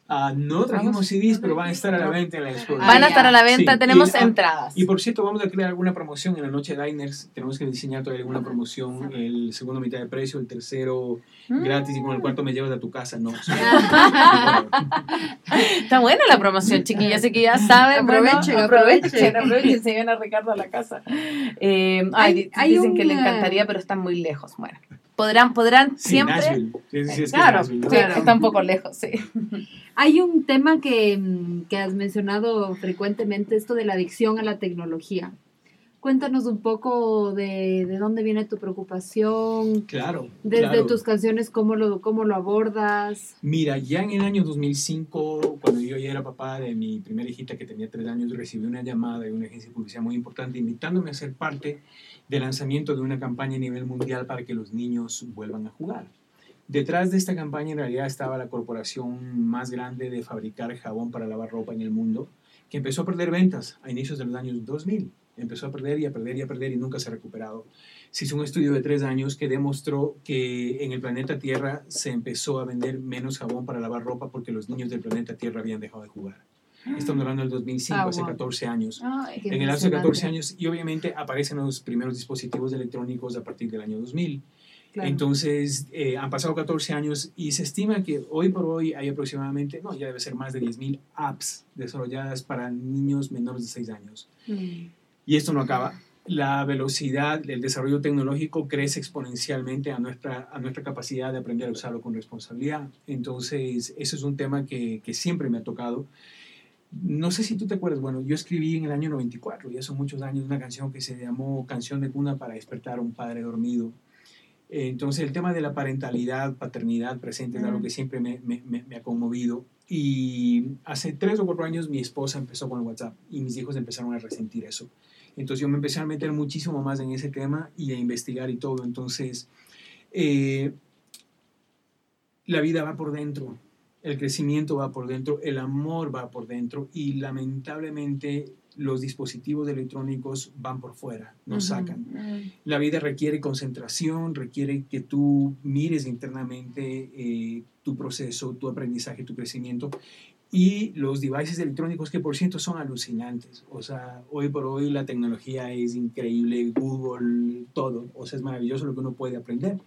[SPEAKER 1] Ah, no trajimos CDs, pero van a estar a la venta en la expo.
[SPEAKER 3] Van a estar a la venta,
[SPEAKER 1] Sí,
[SPEAKER 3] tenemos
[SPEAKER 1] y- ah,
[SPEAKER 3] entradas.
[SPEAKER 1] Y por cierto, vamos a crear alguna promoción en la noche de Diners. Tenemos que diseñar todavía alguna promoción. El segundo mitad de precio, el tercero
[SPEAKER 3] Mm.
[SPEAKER 1] gratis y con el cuarto me llevas a tu casa. No.
[SPEAKER 3] Está buena la promoción, chiquillas, así que ya saben.
[SPEAKER 2] Aprovechen,
[SPEAKER 3] aprovechen,
[SPEAKER 2] aprovechen.
[SPEAKER 3] aprovechen, se lleven a Ricardo a la casa. Eh, ay,
[SPEAKER 2] Hay-
[SPEAKER 3] di-
[SPEAKER 2] hay
[SPEAKER 3] dicen que le
[SPEAKER 2] un,
[SPEAKER 3] encantaría, pero están muy lejos. Bueno, podrán, podrán
[SPEAKER 1] Sí,
[SPEAKER 3] siempre.
[SPEAKER 1] Nashville. Sí, sí, sí, es que
[SPEAKER 3] claro,
[SPEAKER 1] Nashville, ¿no?
[SPEAKER 3] sí,
[SPEAKER 2] Claro.
[SPEAKER 3] está un poco lejos, sí.
[SPEAKER 2] Hay un tema que, mm, que has mencionado frecuentemente, esto de la adicción a la tecnología. Cuéntanos un poco de, de dónde viene tu preocupación,
[SPEAKER 1] Claro.
[SPEAKER 2] desde
[SPEAKER 1] claro.
[SPEAKER 2] tus canciones, cómo lo, cómo lo abordas.
[SPEAKER 1] Mira, ya en el año 2005, cuando yo ya era papá de mi primera hijita que tenía tres años, recibí una llamada de una agencia de publicidad muy importante invitándome a ser parte del lanzamiento de una campaña a nivel mundial para que los niños vuelvan a jugar. Detrás de esta campaña en realidad estaba la corporación más grande de fabricar jabón para lavar ropa en el mundo, que empezó a perder ventas a inicios de los años 2000. Empezó a perder y a perder y a perder y nunca se ha recuperado. Se hizo un estudio de tres años que demostró que en el planeta Tierra se empezó a vender menos jabón para lavar ropa porque los niños del planeta Tierra habían dejado de jugar. Estamos hablando del 2005,
[SPEAKER 2] Ah,
[SPEAKER 1] hace
[SPEAKER 2] wow.
[SPEAKER 1] 14 años.
[SPEAKER 2] Qué
[SPEAKER 1] En el lapso de 14
[SPEAKER 2] impresionante.
[SPEAKER 1] años y obviamente aparecen los primeros dispositivos electrónicos a partir del año 2000.
[SPEAKER 2] Claro.
[SPEAKER 1] Entonces, eh, han pasado 14 años y se estima que hoy por hoy hay aproximadamente, no, ya debe ser más de 10.000 apps desarrolladas para niños menores de 6 años.
[SPEAKER 2] Mm.
[SPEAKER 1] Y esto no acaba. La velocidad del desarrollo tecnológico crece exponencialmente a nuestra, a nuestra capacidad de aprender a usarlo con responsabilidad. Entonces, eso es un tema que, que siempre me ha tocado. No sé si tú te acuerdas, bueno, yo escribí en el año 94, ya son muchos años, una canción que se llamó Canción de Cuna para despertar a un padre dormido. Entonces, el tema de la parentalidad, paternidad presente es algo que siempre me, me- me- me ha conmovido. Y hace tres o cuatro años mi esposa empezó con el WhatsApp y mis hijos empezaron a resentir eso. Entonces yo me empecé a meter muchísimo más en ese tema y a investigar y todo. Entonces, eh, la vida va por dentro, el crecimiento va por dentro, el amor va por dentro y lamentablemente los dispositivos electrónicos van por fuera, nos sacan.
[SPEAKER 3] Mm.
[SPEAKER 1] La vida requiere concentración, requiere que tú mires internamente eh, tu proceso, tu aprendizaje, tu crecimiento. Y los devices electrónicos que por cierto son alucinantes. O sea, hoy por hoy la tecnología es increíble, Google, todo. O sea, es maravilloso lo que uno puede aprender.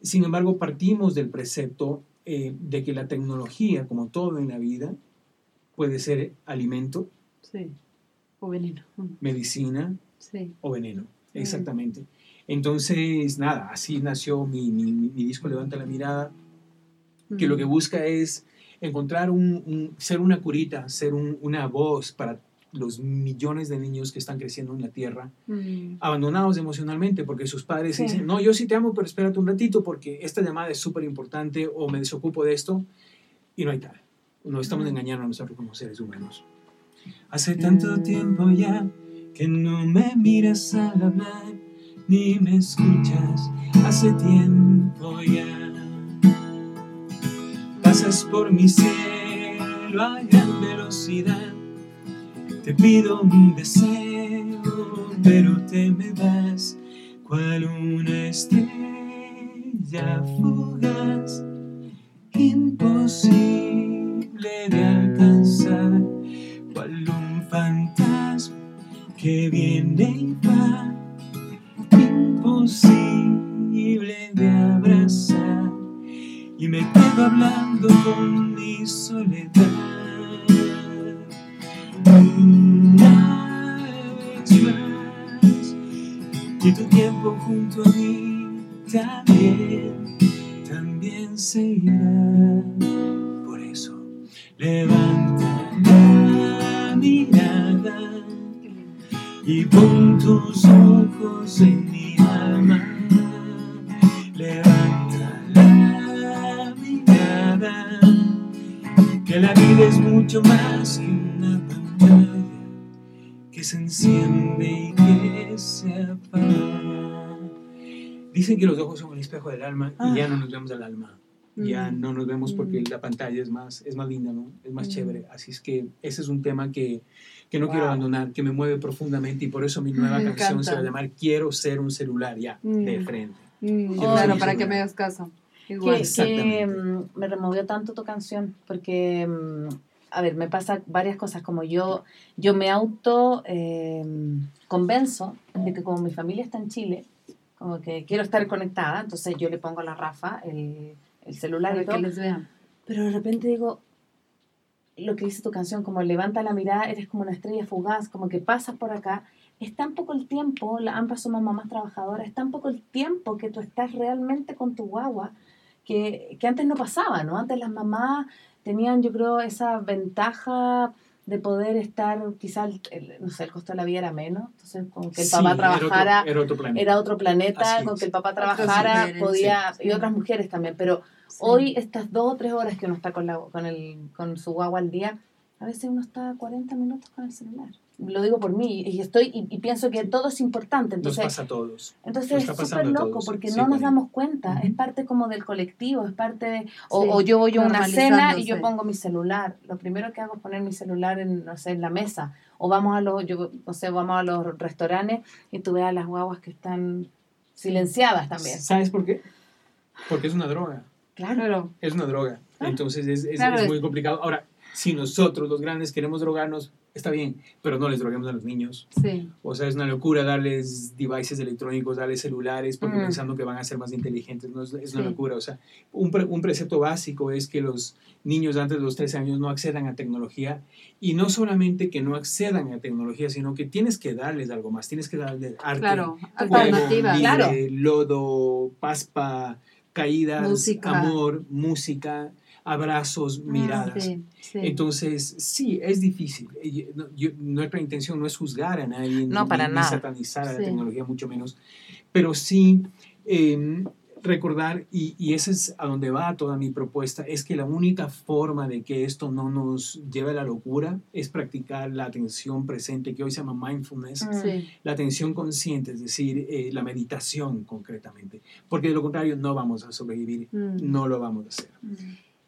[SPEAKER 1] Sin embargo, partimos del precepto eh, de que la tecnología, como todo en la vida, puede ser alimento,
[SPEAKER 2] Sí. O veneno.
[SPEAKER 1] Medicina,
[SPEAKER 2] Sí.
[SPEAKER 1] o veneno, exactamente. Entonces, nada, así nació mi, mi- mi- disco Levanta la Mirada, que lo que busca es encontrar un, un- ser una curita, ser un- una voz para los millones de niños que están creciendo en la Tierra,
[SPEAKER 2] Mm.
[SPEAKER 1] abandonados emocionalmente porque sus padres
[SPEAKER 3] Sí.
[SPEAKER 1] dicen, no, yo sí te amo, pero espérate un ratito porque esta llamada es súper importante o me desocupo de esto y no hay tal. No estamos
[SPEAKER 2] Mm.
[SPEAKER 1] engañando a nosotros como seres humanos. Hace tanto tiempo ya que no me miras al hablar ni me escuchas. Hace tiempo ya Pasas por mi cielo a gran velocidad. Te pido un deseo, pero te me vas cual una estrella fugaz, imposible de alcanzar, cual un fantasma que viene y va, imposible de abrazar, y me quedo hablando con mi soledad. Y tu tiempo junto a mí también, también se irá. Por eso, levanta la mirada y pon tus ojos en mi alma. Levanta la mirada, que la vida es mucho más que una pantalla que se enciende y que se apaga. Dicen que los ojos son el espejo del alma y ya no nos vemos al alma. Ya
[SPEAKER 2] Mm.
[SPEAKER 1] no nos vemos porque
[SPEAKER 2] Mm.
[SPEAKER 1] la pantalla es más, es más linda, ¿no? Es más
[SPEAKER 2] Mm.
[SPEAKER 1] chévere. Así es que ese es un tema que, que no quiero
[SPEAKER 2] Wow.
[SPEAKER 1] abandonar, que me mueve profundamente y por eso mi nueva
[SPEAKER 2] Me
[SPEAKER 1] canción se va a
[SPEAKER 2] encanta.
[SPEAKER 1] llamar Quiero ser un celular ya, de
[SPEAKER 2] Mm.
[SPEAKER 1] frente.
[SPEAKER 2] Mm,
[SPEAKER 1] Quiero
[SPEAKER 2] claro, para que me hagas caso.
[SPEAKER 3] que,
[SPEAKER 2] Igual.
[SPEAKER 3] que,
[SPEAKER 1] Exactamente.
[SPEAKER 3] mm, me removió tanto tu canción, porque, a ver, me pasa varias cosas, como yo, yo me auto eh, convenzo de que como mi familia está en Chile, como que quiero estar conectada, entonces yo le pongo a la Rafa el, el celular
[SPEAKER 2] Para
[SPEAKER 3] y todo,
[SPEAKER 2] que les vean.
[SPEAKER 3] pero de repente digo, lo que dice tu canción, como levanta la mirada, eres como una estrella fugaz, como que pasas por acá. Es tan poco el tiempo, ambas somos mamás trabajadoras, es tan poco el tiempo que tú estás realmente con tu guagua que, que antes no pasaba, ¿no? Antes las mamás tenían, yo creo, esa ventaja de poder estar, quizás, no sé, el costo de la vida era menos, entonces como que el
[SPEAKER 1] Sí,
[SPEAKER 3] papá
[SPEAKER 1] era otro-
[SPEAKER 3] trabajara
[SPEAKER 1] Era otro, planeta.
[SPEAKER 3] era otro planeta,
[SPEAKER 1] Así
[SPEAKER 3] con que el papá trabajara,
[SPEAKER 2] mujeres,
[SPEAKER 3] podía,
[SPEAKER 2] sí,
[SPEAKER 3] y
[SPEAKER 2] sí.
[SPEAKER 3] otras mujeres también, pero
[SPEAKER 2] Sí.
[SPEAKER 3] Hoy, estas dos o tres horas que uno está con, la, con, el, con su guagua al día, a veces uno está 40 minutos con el celular. Lo digo por mí y, estoy, y, y pienso que todo es importante.
[SPEAKER 1] Nos
[SPEAKER 3] Entonces,
[SPEAKER 1] pasa a todos.
[SPEAKER 3] entonces
[SPEAKER 1] nos
[SPEAKER 3] es
[SPEAKER 1] está
[SPEAKER 3] súper loco
[SPEAKER 1] todos.
[SPEAKER 3] porque
[SPEAKER 1] Sí,
[SPEAKER 3] no nos damos cuenta. Es parte como del colectivo, es parte de... O,
[SPEAKER 2] Sí,
[SPEAKER 3] o yo voy a una cena y yo pongo mi celular. Lo primero que hago es poner mi celular en, no sé, en la mesa. O vamos a los, yo, no sé, vamos a los restaurantes y tú ves a las guaguas que están silenciadas también.
[SPEAKER 1] ¿Sabes por qué? Porque es una droga.
[SPEAKER 3] Claro.
[SPEAKER 1] Es una droga.
[SPEAKER 3] Ah.
[SPEAKER 1] Entonces es, es-
[SPEAKER 2] Claro,
[SPEAKER 1] es
[SPEAKER 2] es-
[SPEAKER 1] muy complicado. Ahora, si nosotros los grandes queremos drogarnos, está bien, pero no les droguemos a los niños.
[SPEAKER 2] Sí.
[SPEAKER 1] O sea, es una locura darles devices electrónicos, darles celulares, porque
[SPEAKER 3] Mm.
[SPEAKER 1] pensando que van a ser más inteligentes. No, es, es una locura. O sea, un, pre- un precepto básico es que los niños antes de los 13 años no accedan a tecnología. Y no solamente que no accedan a tecnología, sino que tienes que darles algo más. Tienes que darles arte,
[SPEAKER 2] Claro.
[SPEAKER 1] libre,
[SPEAKER 3] Claro.
[SPEAKER 1] lodo, paspa, caídas,
[SPEAKER 2] Música.
[SPEAKER 1] amor, música, abrazos, miradas.
[SPEAKER 2] Ah, Sí.
[SPEAKER 1] Entonces, sí, es difícil. Y, no- yo- nuestra intención no es juzgar a nadie,
[SPEAKER 3] No,
[SPEAKER 1] ni,
[SPEAKER 3] para
[SPEAKER 1] ni
[SPEAKER 3] nada.
[SPEAKER 1] satanizar a la tecnología, mucho menos. Pero sí eh, recordar, y, y ese es a donde va toda mi propuesta, es que la única forma de que esto no nos lleve a la locura es practicar la atención presente, que hoy se llama mindfulness,
[SPEAKER 3] Mm.
[SPEAKER 2] Sí.
[SPEAKER 1] la atención consciente, es decir, eh, la meditación concretamente. Porque de lo contrario no vamos a sobrevivir,
[SPEAKER 2] Mm.
[SPEAKER 1] no lo vamos a hacer.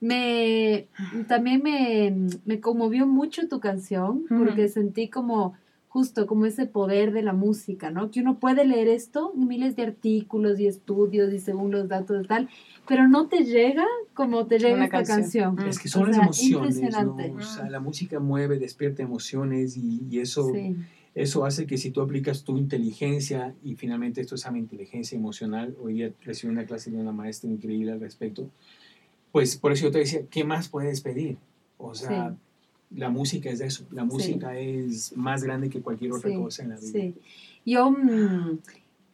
[SPEAKER 2] Me también me, me conmovió mucho tu canción porque sentí como justo como ese poder de la música, ¿no? Que uno puede leer esto, miles de artículos y estudios y según los datos y tal, pero no te llega como te llega
[SPEAKER 3] Una
[SPEAKER 2] esta
[SPEAKER 3] canción.
[SPEAKER 2] canción.
[SPEAKER 1] Es que son
[SPEAKER 2] O
[SPEAKER 1] las
[SPEAKER 2] sea,
[SPEAKER 1] emociones, ¿no? O sea, la música mueve, despierta emociones y, y eso,
[SPEAKER 2] Sí,
[SPEAKER 1] eso hace que si tú aplicas tu inteligencia y finalmente esto se llama inteligencia emocional, hoy día recibí una clase de una maestra increíble al respecto, pues por eso yo te decía, ¿qué más puedes pedir? O sea, la música es eso, la música es más grande que cualquier otra
[SPEAKER 2] Sí,
[SPEAKER 1] cosa en la vida.
[SPEAKER 2] sí. Yo, mm,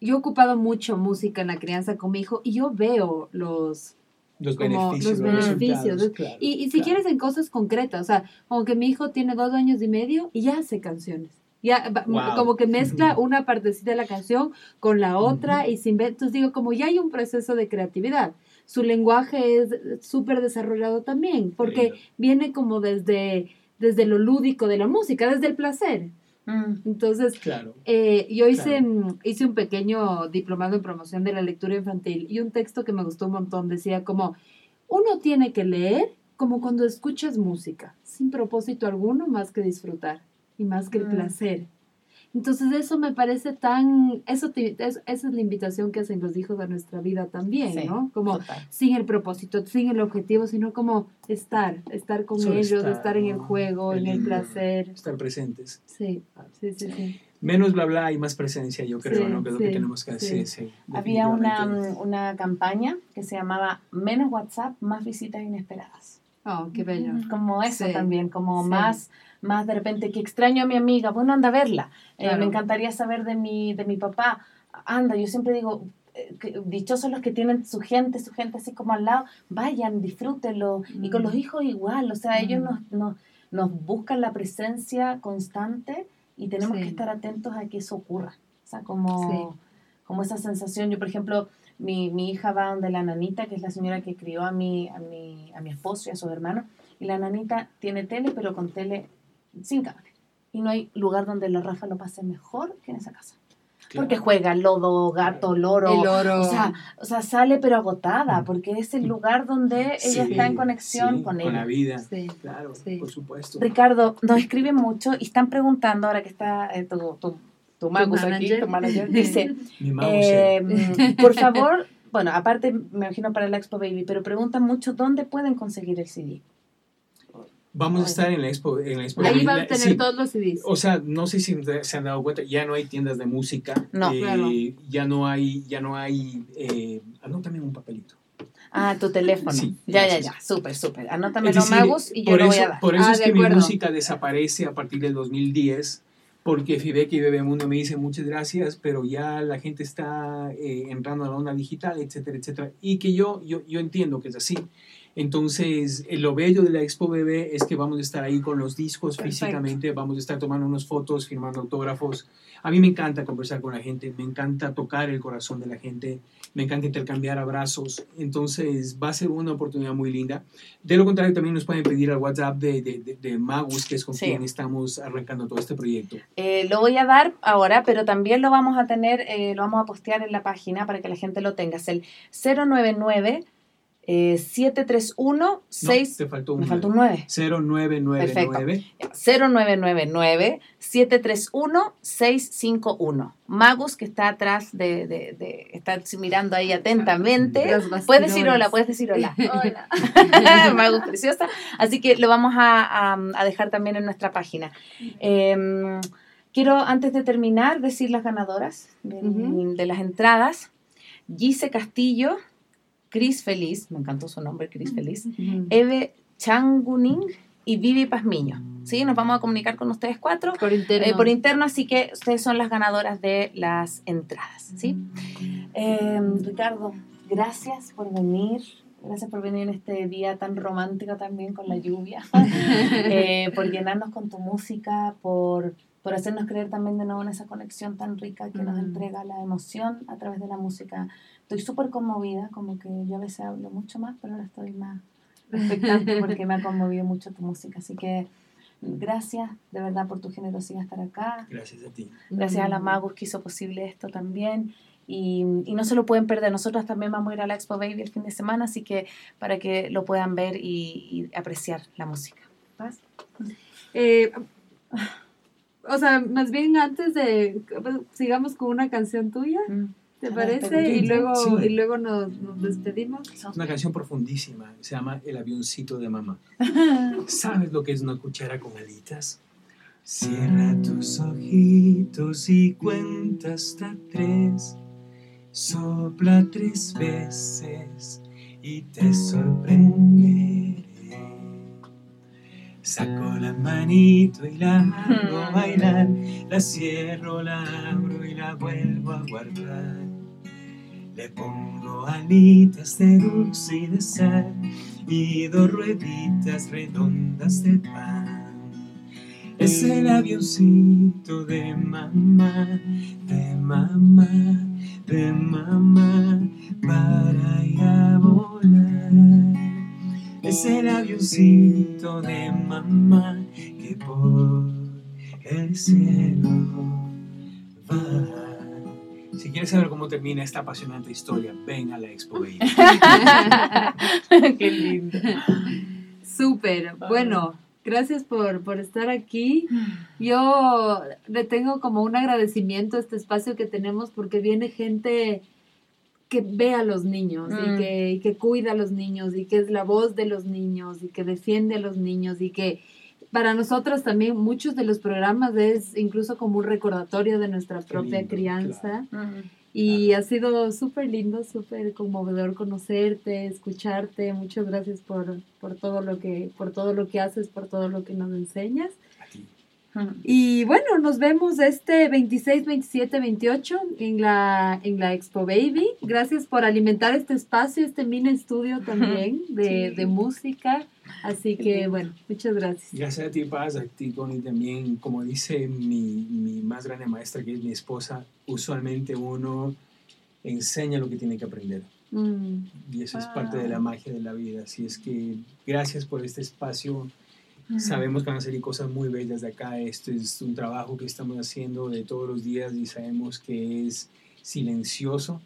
[SPEAKER 2] yo he ocupado mucho música en la crianza con mi hijo y yo veo los,
[SPEAKER 1] Los
[SPEAKER 2] Como
[SPEAKER 1] beneficios,
[SPEAKER 2] los beneficios,
[SPEAKER 1] claro,
[SPEAKER 2] Y, y si
[SPEAKER 1] claro.
[SPEAKER 2] quieres en cosas concretas, o sea, como que mi hijo tiene dos años y medio y ya hace canciones. Ya,
[SPEAKER 1] Wow.
[SPEAKER 2] como que mezcla una partecita de la canción con la otra y sin ver, entonces digo, como ya hay un proceso de creatividad. Su lenguaje es súper desarrollado también, porque viene como desde, desde lo lúdico de la música, desde el placer.
[SPEAKER 3] Mm.
[SPEAKER 2] Entonces,
[SPEAKER 1] Claro.
[SPEAKER 2] eh, yo hice,
[SPEAKER 1] Claro.
[SPEAKER 2] hice un pequeño diplomado en promoción de la lectura infantil y un texto que me gustó un montón decía como uno tiene que leer como cuando escuchas música, sin propósito alguno más que disfrutar y más que el
[SPEAKER 3] Mm.
[SPEAKER 2] placer. Entonces eso me parece tan, eso te- es- esa es la invitación que hacen los hijos a nuestra vida también,
[SPEAKER 3] Sí,
[SPEAKER 2] ¿no? Como
[SPEAKER 3] Total.
[SPEAKER 2] sin el propósito, sin el objetivo, sino como estar, estar con
[SPEAKER 1] Solo
[SPEAKER 2] ellos,
[SPEAKER 1] estar,
[SPEAKER 2] estar en el juego,
[SPEAKER 1] Qué
[SPEAKER 2] en el placer.
[SPEAKER 1] Estar presentes.
[SPEAKER 2] Sí, sí, sí, sí.
[SPEAKER 1] Menos bla bla y más presencia, yo creo,
[SPEAKER 2] Sí,
[SPEAKER 1] ¿no? Que es lo que tenemos que
[SPEAKER 2] sí.
[SPEAKER 1] hacer. sí,
[SPEAKER 3] Había una, una campaña que se llamaba Menos WhatsApp, más visitas inesperadas.
[SPEAKER 2] Oh, qué bello.
[SPEAKER 3] Como eso
[SPEAKER 2] Sí,
[SPEAKER 3] también, como
[SPEAKER 2] sí.
[SPEAKER 3] más, más de repente que extraño a mi amiga, bueno, anda a verla. Eh, me encantaría saber de mi, de mi papá. Anda, yo siempre digo, eh, que dichosos los que tienen su gente, su gente así como al lado, vayan, disfrútenlo. Y con
[SPEAKER 2] Mm.
[SPEAKER 3] los hijos igual, o sea, ellos
[SPEAKER 2] Mm.
[SPEAKER 3] nos, nos, nos buscan la presencia constante y tenemos
[SPEAKER 2] Sí.
[SPEAKER 3] que estar atentos a que eso ocurra. O sea, como,
[SPEAKER 2] Sí.
[SPEAKER 3] como esa sensación. Yo, por ejemplo, mi, mi hija va donde la nanita, que es la señora que crió a mi, a mi, a mi esposo y a sus hermanos, y la nanita tiene tele, pero con tele sin cable. Y no hay lugar donde la Rafa lo pase mejor que en esa casa.
[SPEAKER 1] Claro.
[SPEAKER 3] Porque juega lodo, gato, loro.
[SPEAKER 2] El oro.
[SPEAKER 3] O sea, o sea, sale pero agotada, porque es el lugar donde ella
[SPEAKER 1] Sí,
[SPEAKER 3] está en conexión
[SPEAKER 1] sí,
[SPEAKER 3] con
[SPEAKER 1] Con
[SPEAKER 3] ella.
[SPEAKER 1] la vida.
[SPEAKER 2] sí.
[SPEAKER 1] Claro,
[SPEAKER 2] Sí.
[SPEAKER 1] por supuesto.
[SPEAKER 3] Ricardo, nos escriben mucho y están preguntando, ahora que está eh, tu, tu, tu Magus aquí, tu manager, dice,
[SPEAKER 1] Mi
[SPEAKER 3] eh, por favor, bueno, aparte me imagino para la Expo Baby, pero preguntan mucho dónde pueden conseguir el CD.
[SPEAKER 1] Vamos a estar en la expo. En la expo
[SPEAKER 2] Ahí van a tener
[SPEAKER 1] sí,
[SPEAKER 2] todos los CDs.
[SPEAKER 1] O sea, no sé si se han dado cuenta, ya no hay tiendas de música.
[SPEAKER 3] No.
[SPEAKER 1] eh,
[SPEAKER 2] Claro.
[SPEAKER 1] Ya no hay, ya no hay. Eh, anótame un papelito.
[SPEAKER 3] Ah, tu teléfono.
[SPEAKER 1] Sí,
[SPEAKER 3] ya, ya, ya, súper, súper. Anótamelo,
[SPEAKER 1] Es decir,
[SPEAKER 3] Magus, y yo lo voy a dar.
[SPEAKER 1] Por eso
[SPEAKER 2] Ah,
[SPEAKER 1] es que mi música desaparece a partir del 2010, porque Fibeke y Bebemundo me dicen muchas gracias, pero ya la gente está eh, entrando a la onda digital, etcétera, etcétera. Y que yo, yo, yo entiendo que es así. Entonces, eh, lo bello de la Expo Bebé es que vamos a estar ahí con los discos
[SPEAKER 3] Perfecto.
[SPEAKER 1] físicamente, vamos a estar tomando unas fotos, firmando autógrafos. A mí me encanta conversar con la gente, me encanta tocar el corazón de la gente, me encanta intercambiar abrazos. Entonces, va a ser una oportunidad muy linda. De lo contrario, también nos pueden pedir al WhatsApp de, de, de, de Magus, que es con
[SPEAKER 3] Sí.
[SPEAKER 1] quien estamos arrancando todo este proyecto.
[SPEAKER 3] Eh, lo voy a dar ahora, pero también lo vamos a tener, eh, lo vamos a postear en la página para que la gente lo tenga. Es el 099 eh, 731
[SPEAKER 1] No,
[SPEAKER 3] 6...
[SPEAKER 1] te faltó un
[SPEAKER 3] Me faltó un
[SPEAKER 1] 9.
[SPEAKER 3] 9.
[SPEAKER 1] 0999
[SPEAKER 3] 0999 731 651. Magus, que está atrás de, de, de- está mirando ahí atentamente. Puedes decir hola, puedes decir hola. Hola. Magus preciosa. Así que lo vamos a, a- a dejar también en nuestra página. Eh, quiero, antes de terminar, decir las ganadoras de, de las entradas. Gise Castillo, Cris Feliz, me encantó su nombre, Cris Feliz. Eve Changuning y Vivi Pazmiño. ¿sí? Nos vamos a comunicar con ustedes cuatro
[SPEAKER 2] Por interno.
[SPEAKER 3] eh, por interno, así que ustedes son las ganadoras de las entradas. ¿sí? Eh, Ricardo, gracias por venir. Gracias por venir en este día tan romántico también con la lluvia, Eh, por llenarnos con tu música, por, por hacernos creer también de nuevo en esa conexión tan rica que nos entrega la emoción a través de la música. Estoy súper conmovida, como que yo a veces hablo mucho más, pero ahora estoy más expectante porque me ha conmovido mucho tu música. Así que gracias de verdad por tu generosidad estar acá.
[SPEAKER 1] Gracias a ti.
[SPEAKER 3] Gracias a la
[SPEAKER 2] Mm.
[SPEAKER 3] Magus que hizo posible esto también. Y, y no se lo pueden perder. Nosotros también vamos a ir a la Expo Baby el fin de semana, así que para que lo puedan ver y, y apreciar la música. ¿Vas?
[SPEAKER 2] Eh, o sea, más bien antes de sigamos con una canción tuya, ¿te parece? Y luego,
[SPEAKER 1] Sí.
[SPEAKER 2] y luego nos, nos despedimos.
[SPEAKER 1] Es una canción profundísima, se llama El avioncito de mamá. ¿Sabes lo que es una cuchara con alitas? Cierra tus ojitos y cuenta hasta tres. Sopla tres veces y te sorprenderé. Saco la manito y la hago bailar. La cierro, la abro y la vuelvo a guardar. Le pongo alitas de dulce y de sal y dos rueditas redondas de pan. Es el avioncito de mamá, de mamá, de mamá, para ir a volar. Es el avioncito de mamá que por el cielo va. Si quieres saber cómo termina esta apasionante historia, ven a la Expo Baby.
[SPEAKER 3] Qué lindo.
[SPEAKER 2] Súper. Bueno, gracias por, por estar aquí. Yo le tengo como un agradecimiento a este espacio que tenemos porque viene gente que ve a los niños y,
[SPEAKER 3] Mm.
[SPEAKER 2] que, y que cuida a los niños y que es la voz de los niños y que defiende a los niños y que para nosotros también muchos de los programas es incluso como un recordatorio de nuestra propia
[SPEAKER 1] lindo,
[SPEAKER 2] crianza. Y ha sido súper lindo, súper conmovedor conocerte, escucharte. Muchas gracias por, por, todo lo que, por todo lo que haces, por todo lo que nos enseñas. Y bueno, nos vemos este 26, 27, 28 en la, en la Expo Baby. Gracias por alimentar este espacio, este mini estudio también de,
[SPEAKER 3] Sí.
[SPEAKER 2] de música. Así que bueno, muchas gracias.
[SPEAKER 1] Gracias a ti, Paz, a ti, Connie, también. Como dice mi, mi más grande maestra, que es mi esposa, usualmente uno enseña lo que tiene que aprender.
[SPEAKER 2] Mm,
[SPEAKER 1] Y eso es parte de la magia de la vida. Así es que gracias por este espacio. Sabemos que van a salir cosas muy bellas de acá. Esto es un trabajo que estamos haciendo de todos los días y sabemos que es silencioso,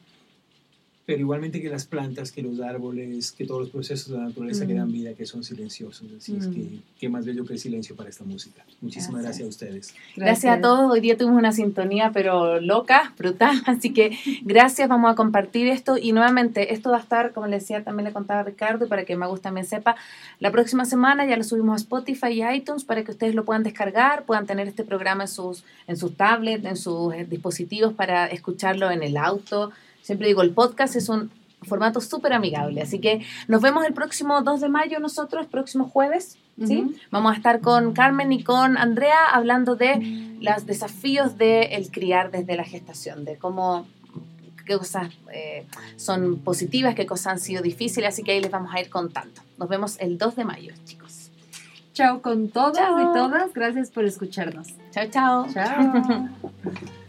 [SPEAKER 1] pero igualmente que las plantas, que los árboles, que todos los procesos de la naturaleza que
[SPEAKER 2] Mm.
[SPEAKER 1] dan vida, que son silenciosos. Así es
[SPEAKER 2] Mm.
[SPEAKER 1] que qué más bello que el silencio para esta música. Muchísimas
[SPEAKER 3] Gracias.
[SPEAKER 1] gracias, a ustedes.
[SPEAKER 3] Gracias a todos. Hoy día tuvimos una sintonía, pero loca, brutal. Así que gracias. Vamos a compartir esto. Y nuevamente, esto va a estar, como le decía, también le contaba a Ricardo, y para que Magus también sepa, la próxima semana ya lo subimos a Spotify y iTunes para que ustedes lo puedan descargar, puedan tener este programa en sus, en sus tablets, en sus eh, dispositivos para escucharlo en el auto. Siempre digo, el podcast es un formato súper amigable. Así que nos vemos el próximo 2 de mayo nosotros, próximo jueves. ¿sí?
[SPEAKER 2] Ujú.
[SPEAKER 3] Vamos a estar con Carmen y con Andrea hablando de los desafíos de el criar desde la gestación, de cómo qué cosas eh, son positivas, qué cosas han sido difíciles, así que ahí les vamos a ir contando. Nos vemos el 2 de mayo, chicos.
[SPEAKER 2] Chao con todos
[SPEAKER 3] Chao.
[SPEAKER 2] y todas. Gracias por escucharnos.
[SPEAKER 3] Chao, chao.
[SPEAKER 2] Chao.